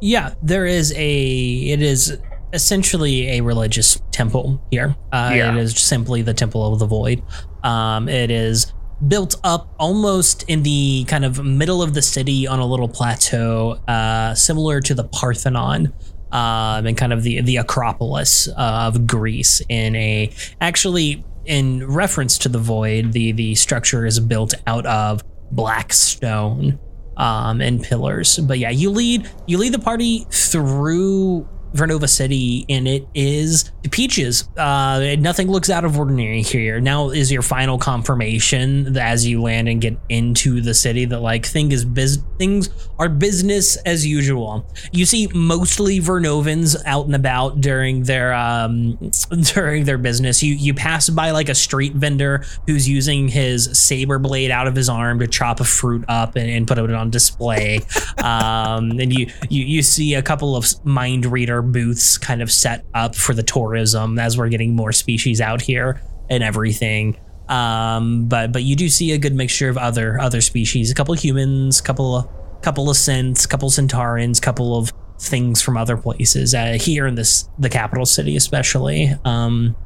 Yeah, there is a. It is essentially a religious temple here. Uh, Yeah. It is simply the Temple of the Void. Um, it is built up almost in the kind of middle of the city on a little plateau, uh, similar to the Parthenon. Um, and kind of the the Acropolis of Greece in a actually in reference to the void, the the structure is built out of black stone um, and pillars. But yeah, you lead you lead the party through Vernova City, and it is Peaches. Uh, nothing looks out of ordinary here. Now is your final confirmation that as you land and get into the city that like thing is biz- things are business as usual. You see mostly Vernovans out and about during their um [laughs] during their business. You you pass by like a street vendor who's using his saber blade out of his arm to chop a fruit up and, and put it on display. [laughs] um, and you, you you see a couple of mind reader booths kind of set up for the tourism as we're getting more species out here and everything. Um, but but you do see a good mixture of other other species, a couple of humans, couple of couple of synths, couple of centaurans, couple of things from other places uh, here in this the capital city especially. Um,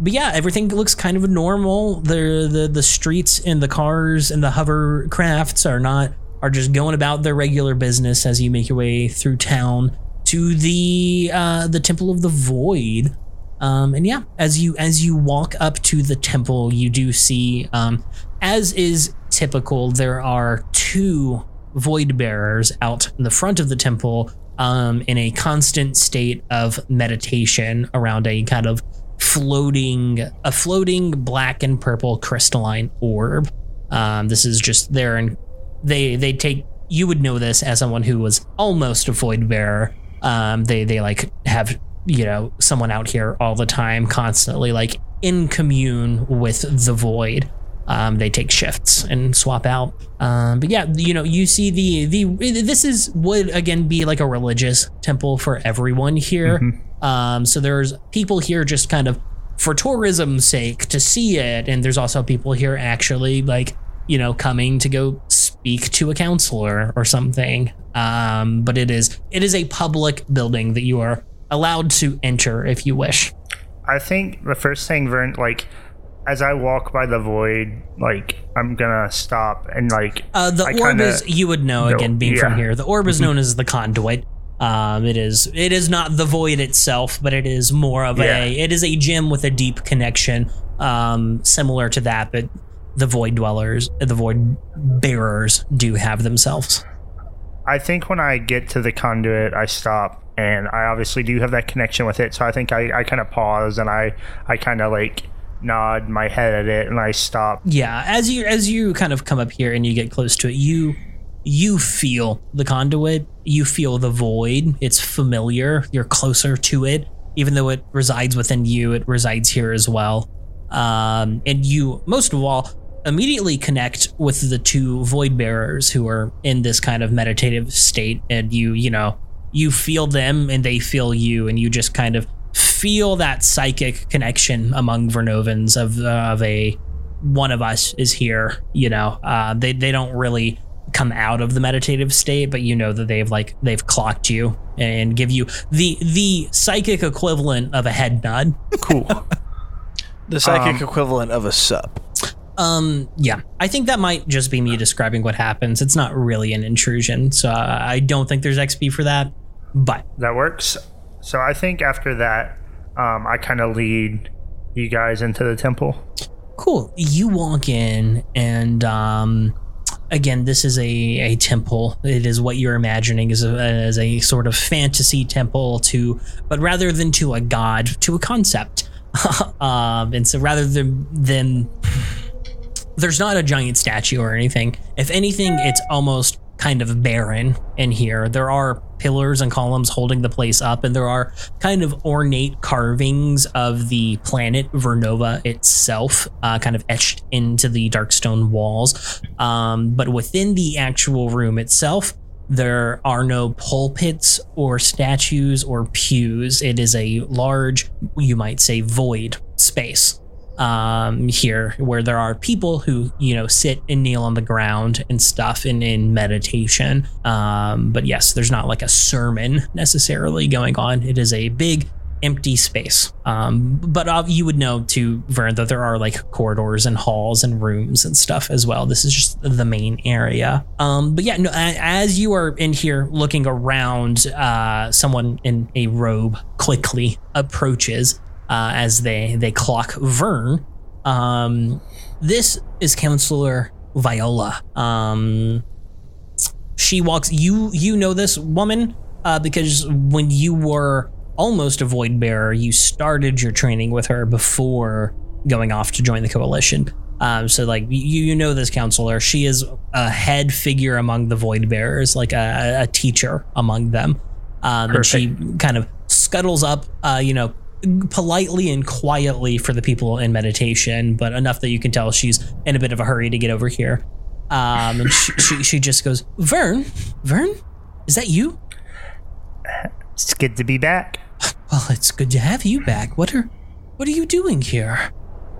but yeah, everything looks kind of normal. The the the streets and the cars and the hovercrafts are not are just going about their regular business as you make your way through town to the uh, the Temple of the Void. Um, and yeah, as you as you walk up to the temple, you do see, um, as is typical, there are two void bearers out in the front of the temple, um, in a constant state of meditation around a kind of floating a floating black and purple crystalline orb. Um, this is just there, and they they take you would know this as someone who was almost a void bearer. Um, they they like have you know someone out here all the time, constantly like in commune with the void. Um, they take shifts and swap out. Um, but yeah, you know, you see the the this is would again be like a religious temple for everyone here. Um, so there's people here just kind of for tourism's sake to see it, and there's also people here actually like you know coming to go speak to a counselor or something. Um, but it is it is a public building that you are allowed to enter if you wish. I think the first thing, Vern, like as I walk by the void, like I'm gonna stop and like Uh, the I orb is you would know know- again being from here. The orb is known as the conduit. Um, it is it is not the void itself, but it is more of Yeah. a it is a gem with a deep connection, um, similar to that that the void dwellers, the void bearers do have themselves. I think when I get to the conduit, I stop, and I obviously do have that connection with it. So I think I, I kind of pause and I I kind of like nod my head at it, and I stop. Yeah, as you as you kind of come up here and you get close to it, you you feel the conduit, you feel the void. It's familiar. You're closer to it, even though it resides within you. It resides here as well. Um, and you, most of all, immediately connect with the two void bearers who are in this kind of meditative state, and you, you know, you feel them and they feel you, and you just kind of feel that psychic connection among Vernovans of of a one of us is here. You know, uh, they they don't really come out of the meditative state, but you know that they've like they've clocked you and give you the the psychic equivalent of a head nod. Cool. [laughs] The psychic equivalent of a sup. Um, yeah, I think that might just be me describing what happens. It's not really an intrusion, so I don't think there's XP for that. But that works. So I think after that, um, I kind of lead you guys into the temple. cool. You walk in, and um, again, this is a a temple. It is what you're imagining as a, as a sort of fantasy temple to, but rather than to a god, to a concept. [laughs] um, and so rather than than there's not a giant statue or anything. If anything, it's almost kind of barren in here. There are pillars and columns holding the place up, and there are kind of ornate carvings of the planet Vernova itself, uh, kind of etched into the dark stone walls. Um, but within the actual room itself, there are no pulpits or statues or pews. It is a large, you might say, void space um, here where there are people who you know sit and kneel on the ground and stuff in in meditation. Um, but yes there's not like a sermon necessarily going on. It is a big empty space. Um, but uh, you would know to vern that there are like corridors and halls and rooms and stuff as well. This is just the main area. Um, but yeah no, as you are in here looking around uh, someone in a robe quickly approaches uh, as they they clock Vern. Um, this is Counselor Viola. Um, she walks. You you know this woman uh, because when you were almost a void bearer, you started your training with her before going off to join the coalition. Um, so like you you know this counselor. She is a head figure among the void bearers, like a, a teacher among them. Um, and she kind of scuttles up, uh, you know, politely and quietly for the people in meditation, but enough that you can tell she's in a bit of a hurry to get over here. Um, and she, she, she just goes, Vern, Vern, is that you? It's good to be back. Well, it's good to have you back. What are, what are you doing here?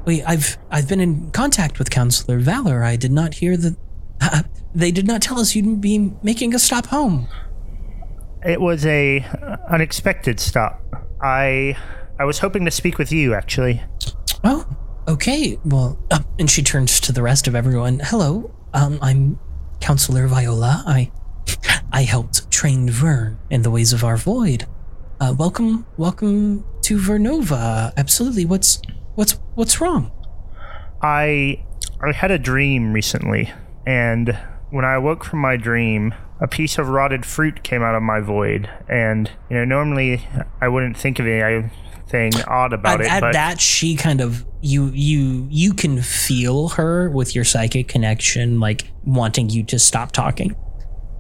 Wait, I've I've been in contact with Counselor Valor. I did not hear that. Uh, they did not tell us you'd be making a stop home. It was a unexpected stop. I I was hoping to speak with you actually. Oh, okay. Well, uh, and she turns to the rest of everyone. Hello, um, I'm Counselor Viola. I, I helped train Vern in the ways of our void. Uh, welcome, welcome to Vernova. Absolutely. What's, what's, what's wrong? I I had a dream recently, and when I awoke from my dream, a piece of rotted fruit came out of my void. And you know, normally I wouldn't think of anything odd about at, it, at but that, she kind of you, you, you can feel her with your psychic connection, like wanting you to stop talking.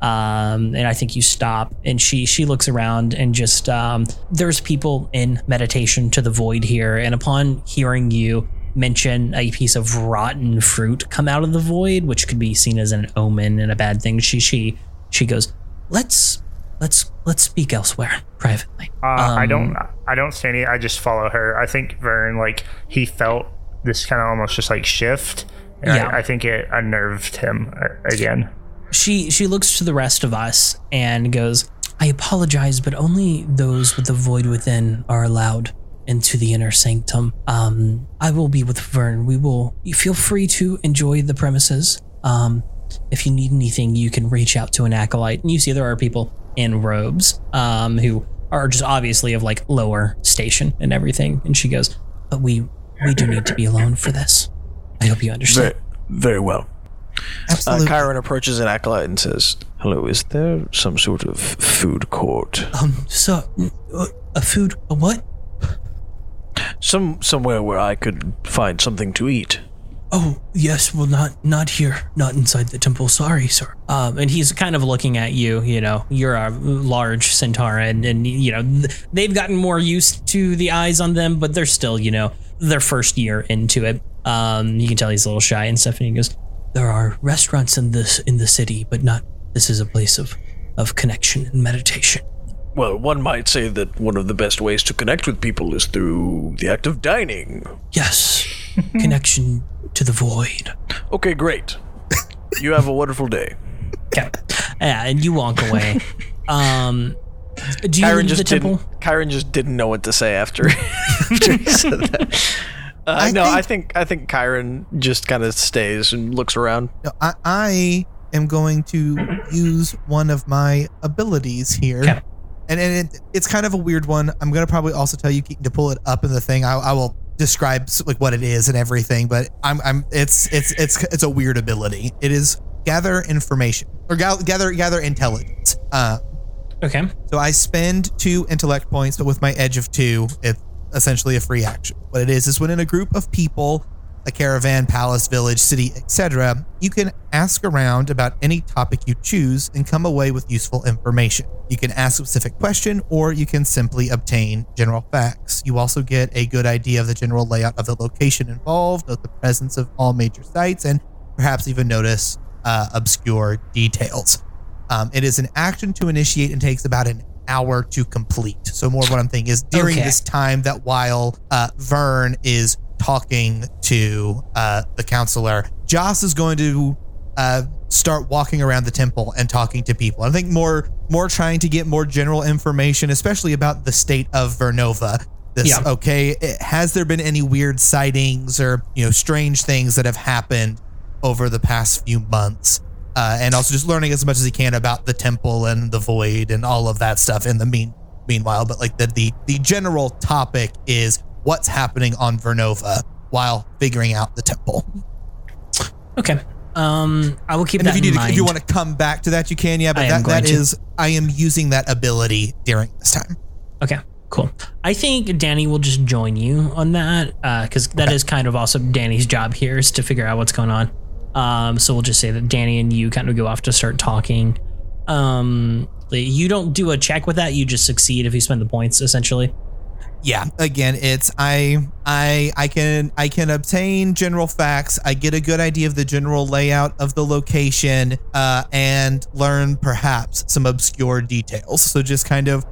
um, and I think you stop, and she she looks around and just um, there's people in meditation to the void here, and upon hearing you mention a piece of rotten fruit come out of the void, which could be seen as an omen and a bad thing, she she she goes, let's let's let's speak elsewhere privately. Uh, I Um, don't. I don't say any. I just follow her. I think Vern, like, he felt this kind of almost just like shift. And Yeah. I, I think it unnerved him uh, again. she she looks to the rest of us and goes i apologize but only those with the void within are allowed into the inner sanctum um i will be with vern we will you feel free to enjoy the premises um if you need anything you can reach out to an acolyte and you see there are people in robes um who are just obviously of like lower station and everything and she goes but we we do need to be alone for this i hope you understand Very, very well. Uh, Absolutely. Kyron approaches an acolyte and says, "Hello, is there some sort of food court? Um, so, uh, a food, a what? Some somewhere where I could find something to eat?" Oh, yes, well, not, not here, not inside the temple. Sorry, sir. Um, and he's kind of looking at you. You know, you're a large centaur, and, and you know they've gotten more used to the eyes on them, but they're still, you know, their first year into it. Um, you can tell he's a little shy and stuff. And he goes, There are restaurants in this in the city, but not. This is a place of of connection and meditation. Well, one might say that one of the best ways to connect with people is through the act of dining. Yes, [laughs] connection to the void. Okay, great. you have a wonderful day. "Okay, yeah," and you walk away. um, do you Kyron leave just the temple? didn't. Kyron just didn't know what to say after, [laughs] after he said that. [laughs] Uh, I no, think- I think I think Kyron just kind of stays and looks around. No, I, I am going to use one of my abilities here. Okay. And, and it, it's kind of a weird one. I'm going to probably also tell you to pull it up in the thing. I, I will describe s- like what it is and everything, but I'm, I'm it's it's it's it's a weird ability. It is gather information or gather gather gather intelligence. Uh, Okay. so I spend two intellect points, but with my edge of two, it's essentially a free action. What it is is when in a group of people, a caravan, palace, village, city, etc., you can ask around about any topic you choose and come away with useful information. You can ask a specific question or you can simply obtain general facts. You also get a good idea of the general layout of the location involved, note the presence of all major sites, and perhaps even notice uh, obscure details. Um, it is an action to initiate and takes about an hour to complete. So more of what I'm thinking is during Okay. this time that while uh, Vern is talking to uh, the counselor, Joss is going to uh, start walking around the temple and talking to people. I think more more trying to get more general information, especially about the state of Vernova. This Yeah. okay? It, has there been any weird sightings or you know strange things that have happened over the past few months? Uh, and also just learning as much as he can about the temple and the void and all of that stuff in the mean meanwhile. But like the the the general topic is what's happening on Vernova while figuring out the temple. Okay. Um, I will keep And that if you in need to, mind. if you want to come back to that, you can. Yeah, but I that that is I am using that ability during this time. Okay, cool. I think Danny will just join you on that because that is kind of also Danny's job here is to figure out what's going on. Um, so we'll just say that Danny and you kind of go off to start talking. Um, you don't do a check with that; you just succeed if you spend the points, essentially. Yeah, again, it's I I I can I can obtain general facts. I get a good idea of the general layout of the location, uh, and learn perhaps some obscure details. So just kind of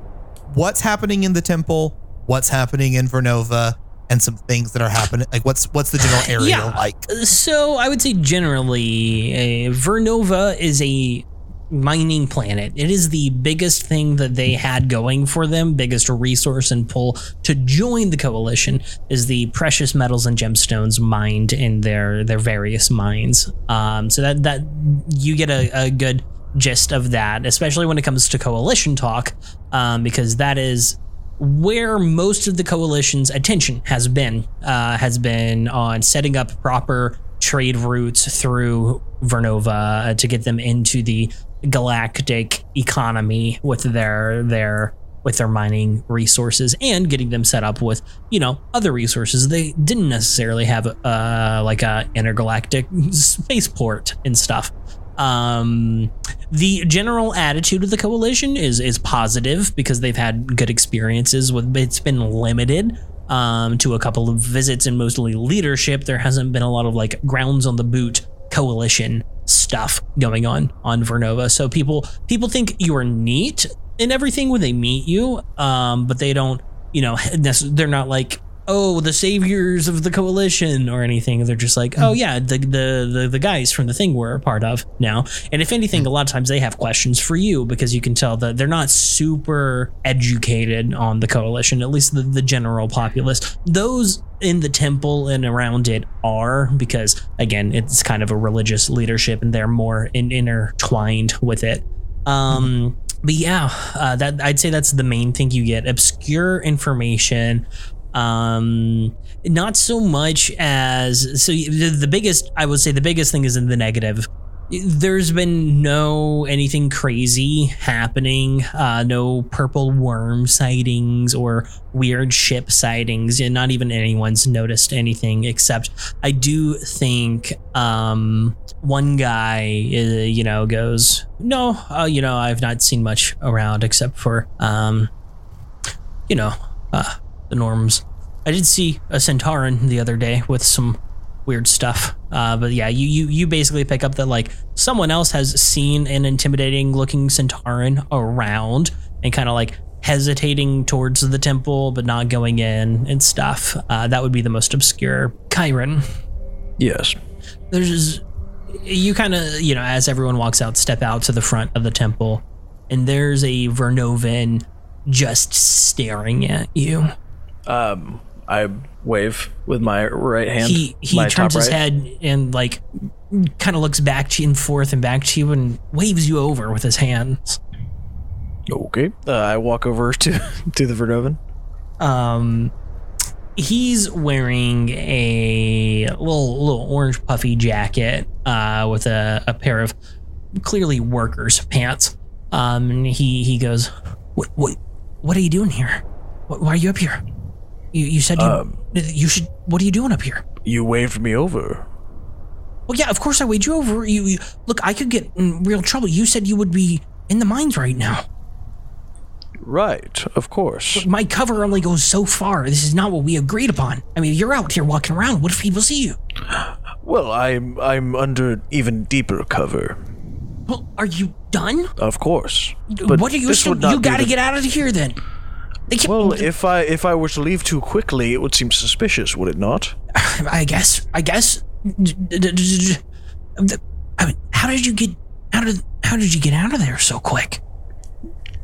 what's happening in the temple, what's happening in Vernova, and some things that are happening. Like what's what's the general [laughs] area Yeah. like? So I would say generally, uh, Vernova is a mining planet. It is the biggest thing that they had going for them, biggest resource and pull to join the coalition is the precious metals and gemstones mined in their their various mines. Um, so that that you get a, a good gist of that, especially when it comes to coalition talk, um, because that is where most of the coalition's attention has been uh, has been on setting up proper trade routes through Vernova uh, to get them into the galactic economy with their their with their mining resources and getting them set up with you know other resources. They didn't necessarily have uh like a intergalactic spaceport and stuff. Um the general attitude of the coalition is is positive because they've had good experiences with it's been limited um to a couple of visits and mostly leadership. There hasn't been a lot of like grounds on the boot coalition stuff going on on Vernova. So people people think you are neat and everything when they meet you um but they don't you know [laughs] they're not like oh the saviors of the coalition or anything. They're just like oh yeah the, the the the guys from the thing we're a part of now. And if anything a lot of times they have questions for you because you can tell that they're not super educated on the coalition at least the, the general populace. Those in the temple and around it are because again it's kind of a religious leadership and they're more in, intertwined with it. Um but yeah uh, that i'd say that's the main thing you get. Obscure information Um, not so much as so the, the biggest I would say the biggest thing is in the negative. There's been no anything crazy happening, uh, no purple worm sightings or weird ship sightings, and not even anyone's noticed anything. Except I do think um, one guy, uh, you know, goes, "No, uh, you know, I've not seen much around except for, um, you know, uh, the norms. I did see a Centauran the other day with some weird stuff. Uh, but yeah, you, you you basically pick up that like someone else has seen an intimidating looking Centauran around and kind of like hesitating towards the temple but not going in and stuff. Uh, that would be the most obscure. Kyron. Yes. there's you kind of you know as everyone walks out step out to the front of the temple and there's a vernovan just staring at you Um, I wave with my right hand. he he turns his right. head and like kind of looks back to you and forth and back to you and waves you over with his hands Okay. Uh, I walk over [laughs] to to the Vernovan. um he's wearing a little little orange puffy jacket uh with a, a pair of clearly workers pants um and he he goes what what what are you doing here why are you up here you you said you Um, you should what are you doing up here You waved me over. well yeah of course i waved you over you, you look i could get in real trouble you said you would be in the mines right now Right, of course. my cover only goes so far this is not what we agreed upon i mean you're out here walking around what if people see you Well, I'm I'm under even deeper cover. Well, are you done? Of course. But what are you? Still, you got to the- get out of here then. Well, if I if I were to leave too quickly, it would seem suspicious, would it not? [laughs] I guess. I guess. I mean, how did you get? How did? How did you get out of there so quick?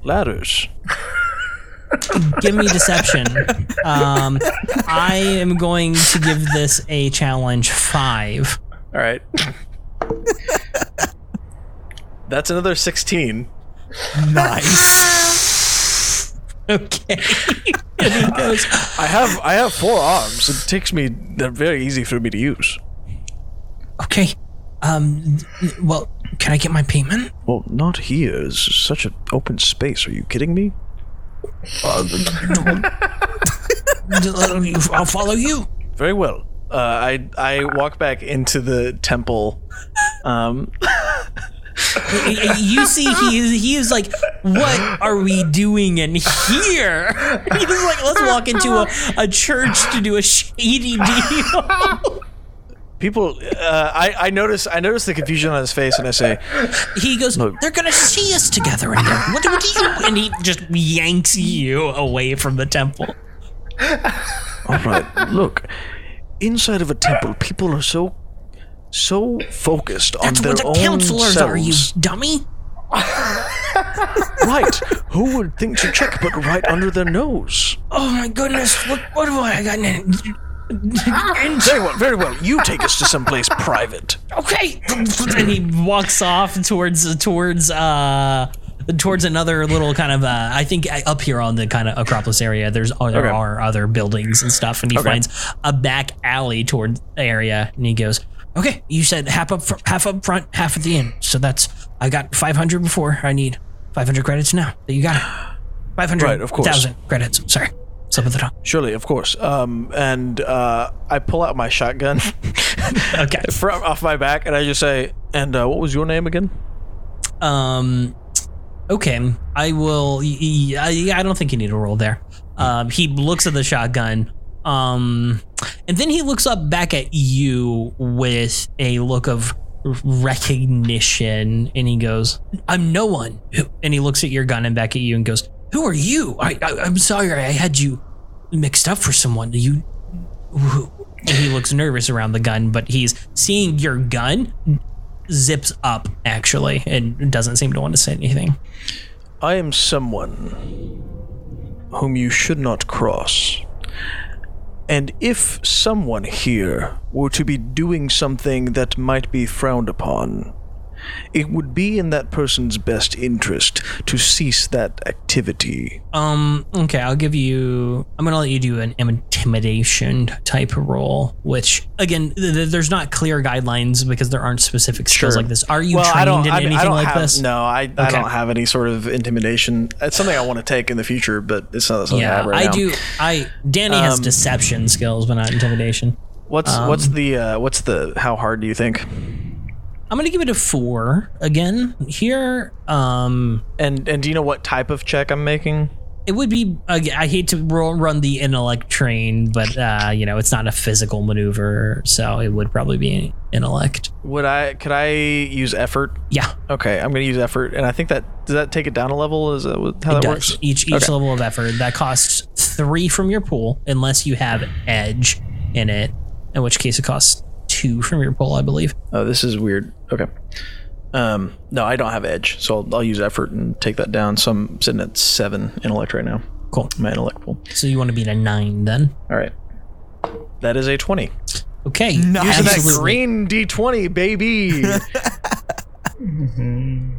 Ladders. Give me deception. Um, I am going to give this a challenge five. All right. That's another sixteen. Nice. [laughs] Okay. [laughs] goes, I have I have four arms. It takes me. They're very easy for me to use. okay. Um. Well, can I get my payment? Well, not here. It's such an open space. Are you kidding me? [laughs] I'll follow you. Very well. Uh, I I walk back into the temple. Um, you see he is he is like what are we doing in here? [laughs] He's like let's walk into a, a church to do a shady deal. People, uh, I I notice I notice the confusion on his face, and I say, he goes Look. they're gonna see us together in here what, what do? You and he just yanks you away from the temple. "All right, look, inside of a temple, people are so so focused on that's their what the own counselors selves. are you dummy [laughs] Right? Who would think to check but right under their nose? oh my goodness what, what have i got in [laughs] Very well, very well. You take us to someplace private. okay [laughs] and he walks off towards towards uh towards another little kind of uh i think uh, up here on the kind of acropolis area there's oh, there Okay. are other buildings and stuff and he Okay. finds a back alley toward the area and he goes okay you said half up fr- half up front half at the end so that's i got 500 before i need 500 credits now that you got it 500 Right, of course. thousand credits sorry slip of the tongue Surely, of course. Um, and uh, I pull out my shotgun [laughs] okay [laughs] from off my back, and I just say, "And uh, what was your name again?" Um. Okay, I will. I don't think you need a roll there. Um. He looks at the shotgun. Um. And then he looks up back at you with a look of recognition, and he goes, "I'm no one." And he looks at your gun and back at you and goes, "Who are you? I, I I'm sorry, I had you mixed up for someone. You?" who-" And he looks nervous around the gun, but he's seeing your gun zips up actually and doesn't seem to want to say anything. I am someone whom you should not cross. And if someone here were to be doing something that might be frowned upon, it would be in that person's best interest to cease that activity. Um, okay, I'll give you I'm gonna let you do an intimidation type roll, which again, th- th- there's not clear guidelines because there aren't specific skills Sure. like this. Are you well, trained in I, anything I like have, this? No, I, I don't have any sort of intimidation. It's something I want to take in the future, but it's not something I have right I now. do. I Danny has Um, deception skills, but not intimidation. What's Um, what's the uh, what's the how hard do you think? I'm gonna give it a four again here. Um, And and do you know what type of check I'm making? it would be. Uh, I hate to run the intellect train, but uh, you know, it's not a physical maneuver, so it would probably be intellect. Would I could I use effort? Yeah, Okay, I'm gonna use effort, and I think that does that take it down a level? Is that how it that does. works? Each each Okay. level of effort that costs three from your pool, unless you have edge in it, in which case it costs two from your pool, I believe. Oh, this is weird. Okay. Um, no, I don't have edge, so I'll, I'll use effort and take that down. So I'm sitting at seven intellect right now. Cool. My intellect pool. So you want to be at a nine then? All right. That is a twenty. Okay. Nice. Using that green D20, baby. [laughs]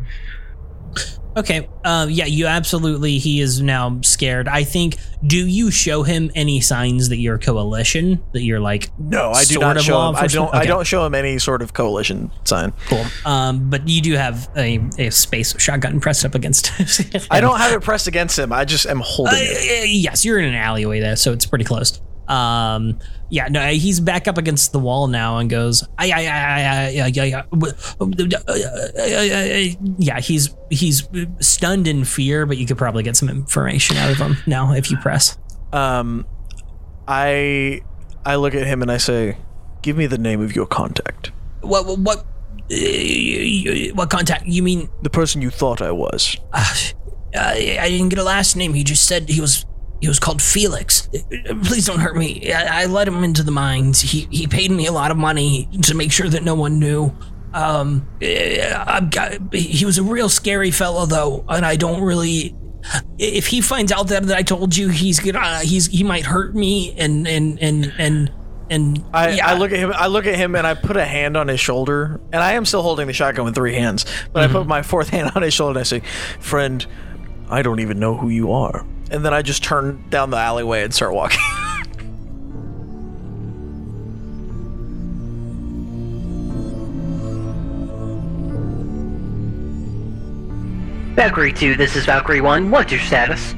Okay. Um, yeah, you absolutely. He is now scared. I think. Do you show him any signs that you're coalition? That you're like no, I do not show him. I don't. I don't show him any sort of coalition sign. cool. Um, but you do have a, a space shotgun pressed up against. [laughs] him. I don't have it pressed against him. I just am holding Uh, it. yes, you're in an alleyway there, so it's pretty close. Um, yeah, no, he's back up against the wall now and goes, I, I, I, I, I, I, yeah, he's he's stunned in fear, but you could probably get some information out of him now if you press. Um, I I look at him and I say, "Give me the name of your contact, What, what, what, uh, what contact? You mean? the person you thought I was." Uh, [sighs] I, I didn't get a last name. He just said he was. He was called Felix. Please don't hurt me. I, I let him into the mines. He he paid me a lot of money to make sure that no one knew. Um, eh, I've got, he was a real scary fellow though, and I don't really. If he finds out that, that I told you, he's gonna he's he might hurt me and and and and and I, yeah. I look at him. I look at him and I put a hand on his shoulder, and I am still holding the shotgun with three hands. But I put my fourth [laughs] hand on his shoulder and I say, "Friend, I don't even know who you are." And then I just turn down the alleyway and start walking. [laughs] Valkyrie 2, this is Valkyrie 1. What's your status?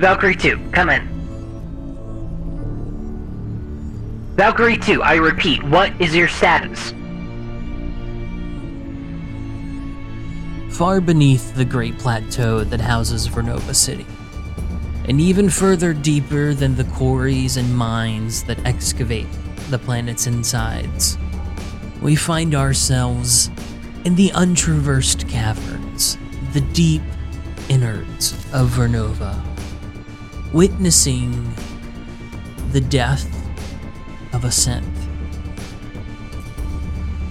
Valkyrie 2, come in. Valkyrie 2, I repeat, what is your status? Far beneath the great plateau that houses Vernova City, and even further deeper than the quarries and mines that excavate the planet's insides, we find ourselves in the untraversed caverns, the deep innards of Vernova, witnessing the death of a synth.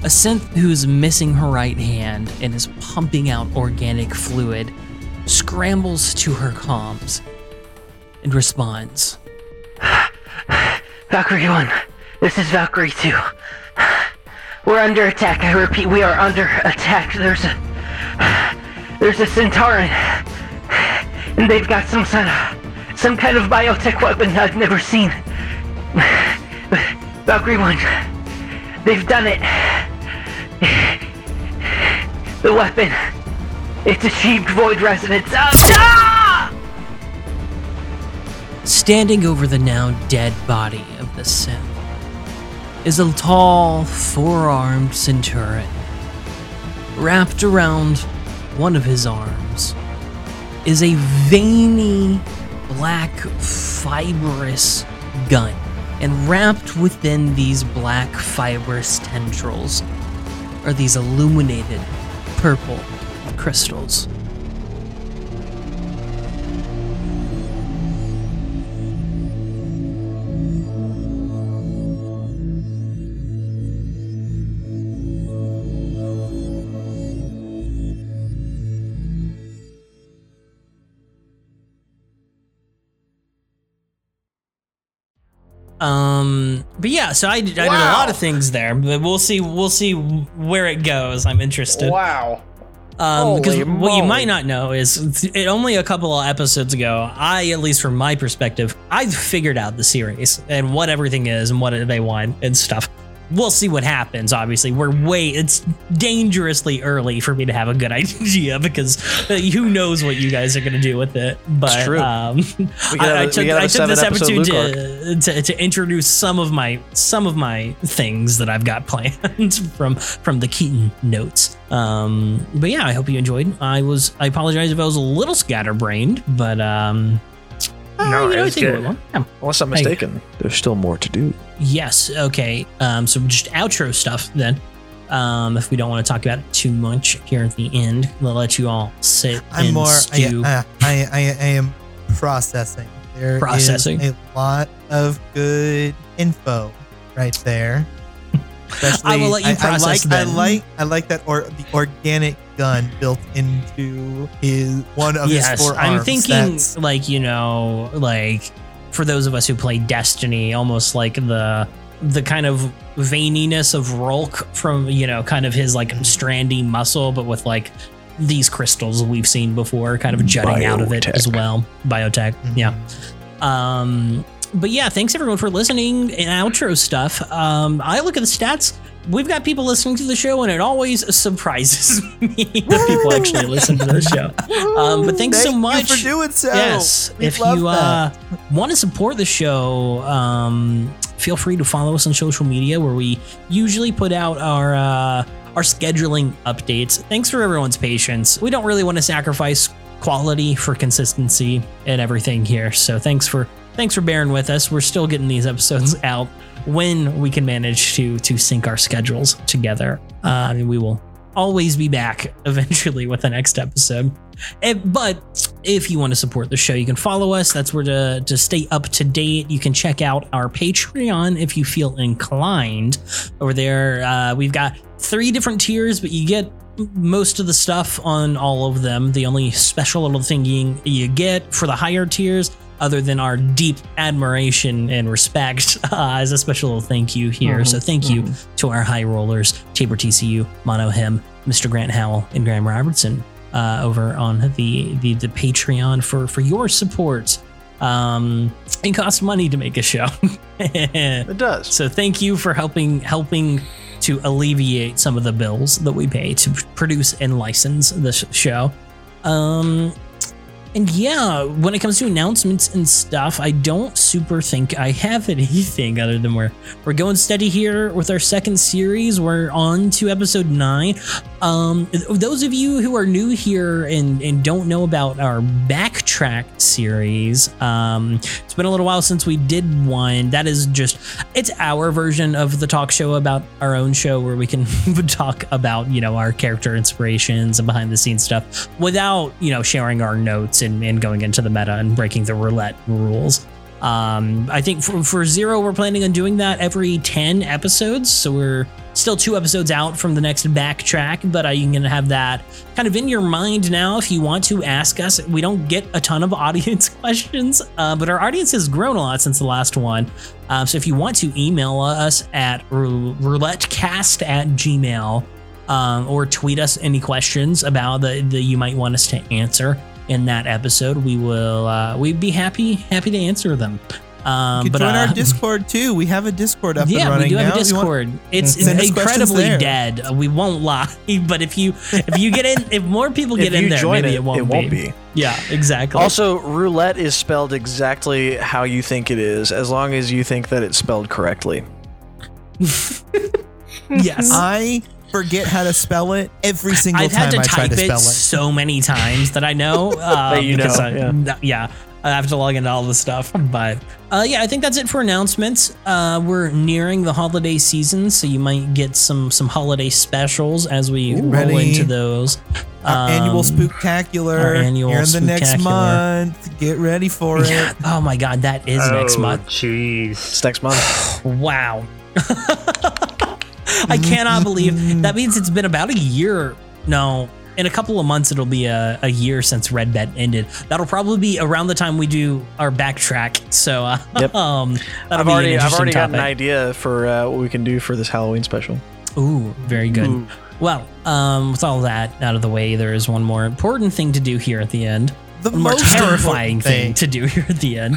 A synth who's missing her right hand and is pumping out organic fluid scrambles to her comms and responds. [sighs] Valkyrie 1, this is Valkyrie 2. [sighs] We're under attack. I repeat, we are under attack. There's a. [sighs] There's a Centauran. And they've got some of. Some kind of biotech weapon I've never seen. Valkyrie 1, they've done it. The weapon. It's achieved void resonance. Ah! Ah! Standing over the now dead body of the synth is a tall, four armed centurion. Wrapped around one of his arms is a veiny, black, fibrous gun. And wrapped within these black, fibrous tendrils are these illuminated purple crystals. Um, but yeah, so I did, I did a lot of things there, but we'll see we'll see where it goes. I'm interested. wow. Um, because what you might not know is it, only a couple of episodes ago, I, at least from my perspective, I figured out the series and what everything is and what they want and stuff. We'll see what happens. Obviously, we're way. It's dangerously early for me to have a good [laughs] idea because uh, who knows what you guys are going to do with it. But um, We could [laughs] have I, I a- we took, I took this opportunity to, to, to introduce some of my some of my things that I've got [laughs] planned from from the Keaton notes. Um, but yeah, I hope you enjoyed. I was I apologize if I was a little scatterbrained, but um, uh, [laughs] No, you know, it I think it good. Yeah. Unless I'm mistaken, there's still more to do. Yes. Okay. Um, so just outro stuff then. Um, if we don't want to talk about it too much here at the end, we'll let you all sit I'm and more. I, stew. I, I, I, I am processing. There is Processing. a lot of good info right there. Especially, [laughs] I will let you process I like, then. I like. I like that. Or the organic gun built into his one of his yes, four I'm thinking That's- like you know, like for those of us who play Destiny, almost like the the kind of veininess of Rhulk from you know, kind of his like strandy muscle, but with like these crystals we've seen before, kind of jutting out of it as well. Biotech, yeah. Um, but yeah, thanks everyone for listening and outro stuff. Um, I look at the stats. We've got people listening to the show, and it always surprises [laughs] me that [laughs] people actually listen to the show. Um, but thanks so Thank you much. for doing so. yes We if you uh, want to support the show um, feel free to follow us on social media where we usually put out our uh, our scheduling updates. Thanks for everyone's patience. We don't really want to sacrifice quality for consistency and everything here. So thanks for thanks for bearing with us we're still getting these episodes [laughs] out when we can manage to to sync our schedules together uh, and we will always be back [laughs] eventually with the next episode Eh, but if you want to support the show, you can follow us. That's where to, to stay up to date. You can check out our Patreon if you feel inclined. Over there, uh, we've got three different tiers, but you get most of the stuff on all of them. The only special little thing you, you get for the higher tiers, other than our deep admiration and respect, [laughs] uh, is a special little thank you here. So thank you to our high rollers, Tabor TCU, Mono Him, Mr. Grant Howell, and Graham Robertson uh, over on the, the the Patreon for for your support. Um, it costs money to make a show, [laughs] It does. so thank you for helping helping to alleviate some of the bills that we pay to produce and license this show. Um, and yeah, when it comes to announcements and stuff, I don't super think I have [laughs] anything other than we're we're going steady here with our second series. We're on to episode nine. Um, those of you who are new here and, and don't know about our backtrack series, um, it's been a little while since we did one. That is just it's our version of the talk show about our own show where we can [laughs] talk about you know our character inspirations and behind the scenes stuff without you know sharing our notes and, and going into the meta and breaking the roulette rules. Um, I think for, for zero, we're planning on doing that every 10 episodes. So we're still two episodes out from the next backtrack, but uh, you can have that kind of in your mind now if you want to ask us. We don't get a ton of [laughs] audience [laughs] questions, uh, but our audience has grown a lot since the last one. Um, so if you want to email us at roulettecast at gmail um, or tweet us any questions about the, that you might want us to answer in that episode, we will uh, we'd be happy happy to answer them. Um, You can but join uh, our [laughs] Discord too. We have a Discord up and yeah, running we do have now. a If want- Discord. It's, it's Send us questions incredibly dead. We won't lie, [laughs] but if you if you get in, if more people get in there, maybe it, it won't, be. Yeah, exactly. Also, roulette is spelled exactly how you think it is, as long as you think that it's spelled correctly. [laughs] yes. I forget how to spell it every single time I've time had to I try type to it, spell it. so many times that I know. [laughs] Uh, That you know, I- yeah. yeah. I have to log into all the stuff. But uh, yeah, I think that's it for announcements. Uh, we're nearing the holiday season, so you might get some some holiday specials as we roll Ready. into those. Our annual Um, spooktacular our annual here in the next month. Get ready for Yeah. it. Oh my god, that is next oh, month. jeez. It's next month. [sighs] Wow. [laughs] I cannot believe that means it's been about a year. No, in a couple of months it'll be a, a year since Red Bet ended. That'll probably be around the time we do our backtrack. So, uh, Yep. [laughs] um, that'll I've already, I've already got an idea for uh, what we can do for this Halloween special. Ooh, very good. Well, um, with all that out of the way, there is one more important thing to do here at the end. The most terrifying important thing to do here at the end.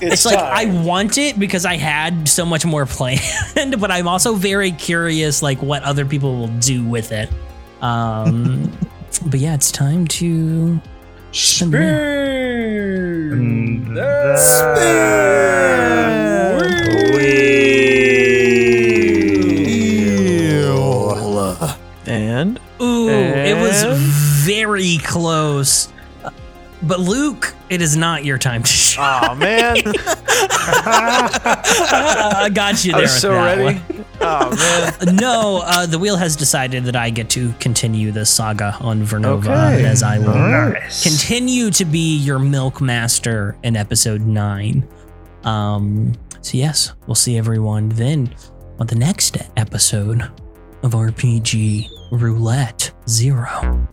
it's like I want it because I had so much more planned, [laughs] but I'm also very curious, like what other people will do with it. Um, [laughs] but yeah, it's time to spin the wheel. And And Ooh, it was very close. But Luke, it is not your time to shine. oh man, [laughs] I got you there. with so ready. one. Oh man. no, uh, the wheel has decided that I get to continue the saga on Vernova, Okay. as I will nice. continue to be your milk master in episode nine. Um, so yes, we'll see everyone then on the next episode of RPG Roulette Zero.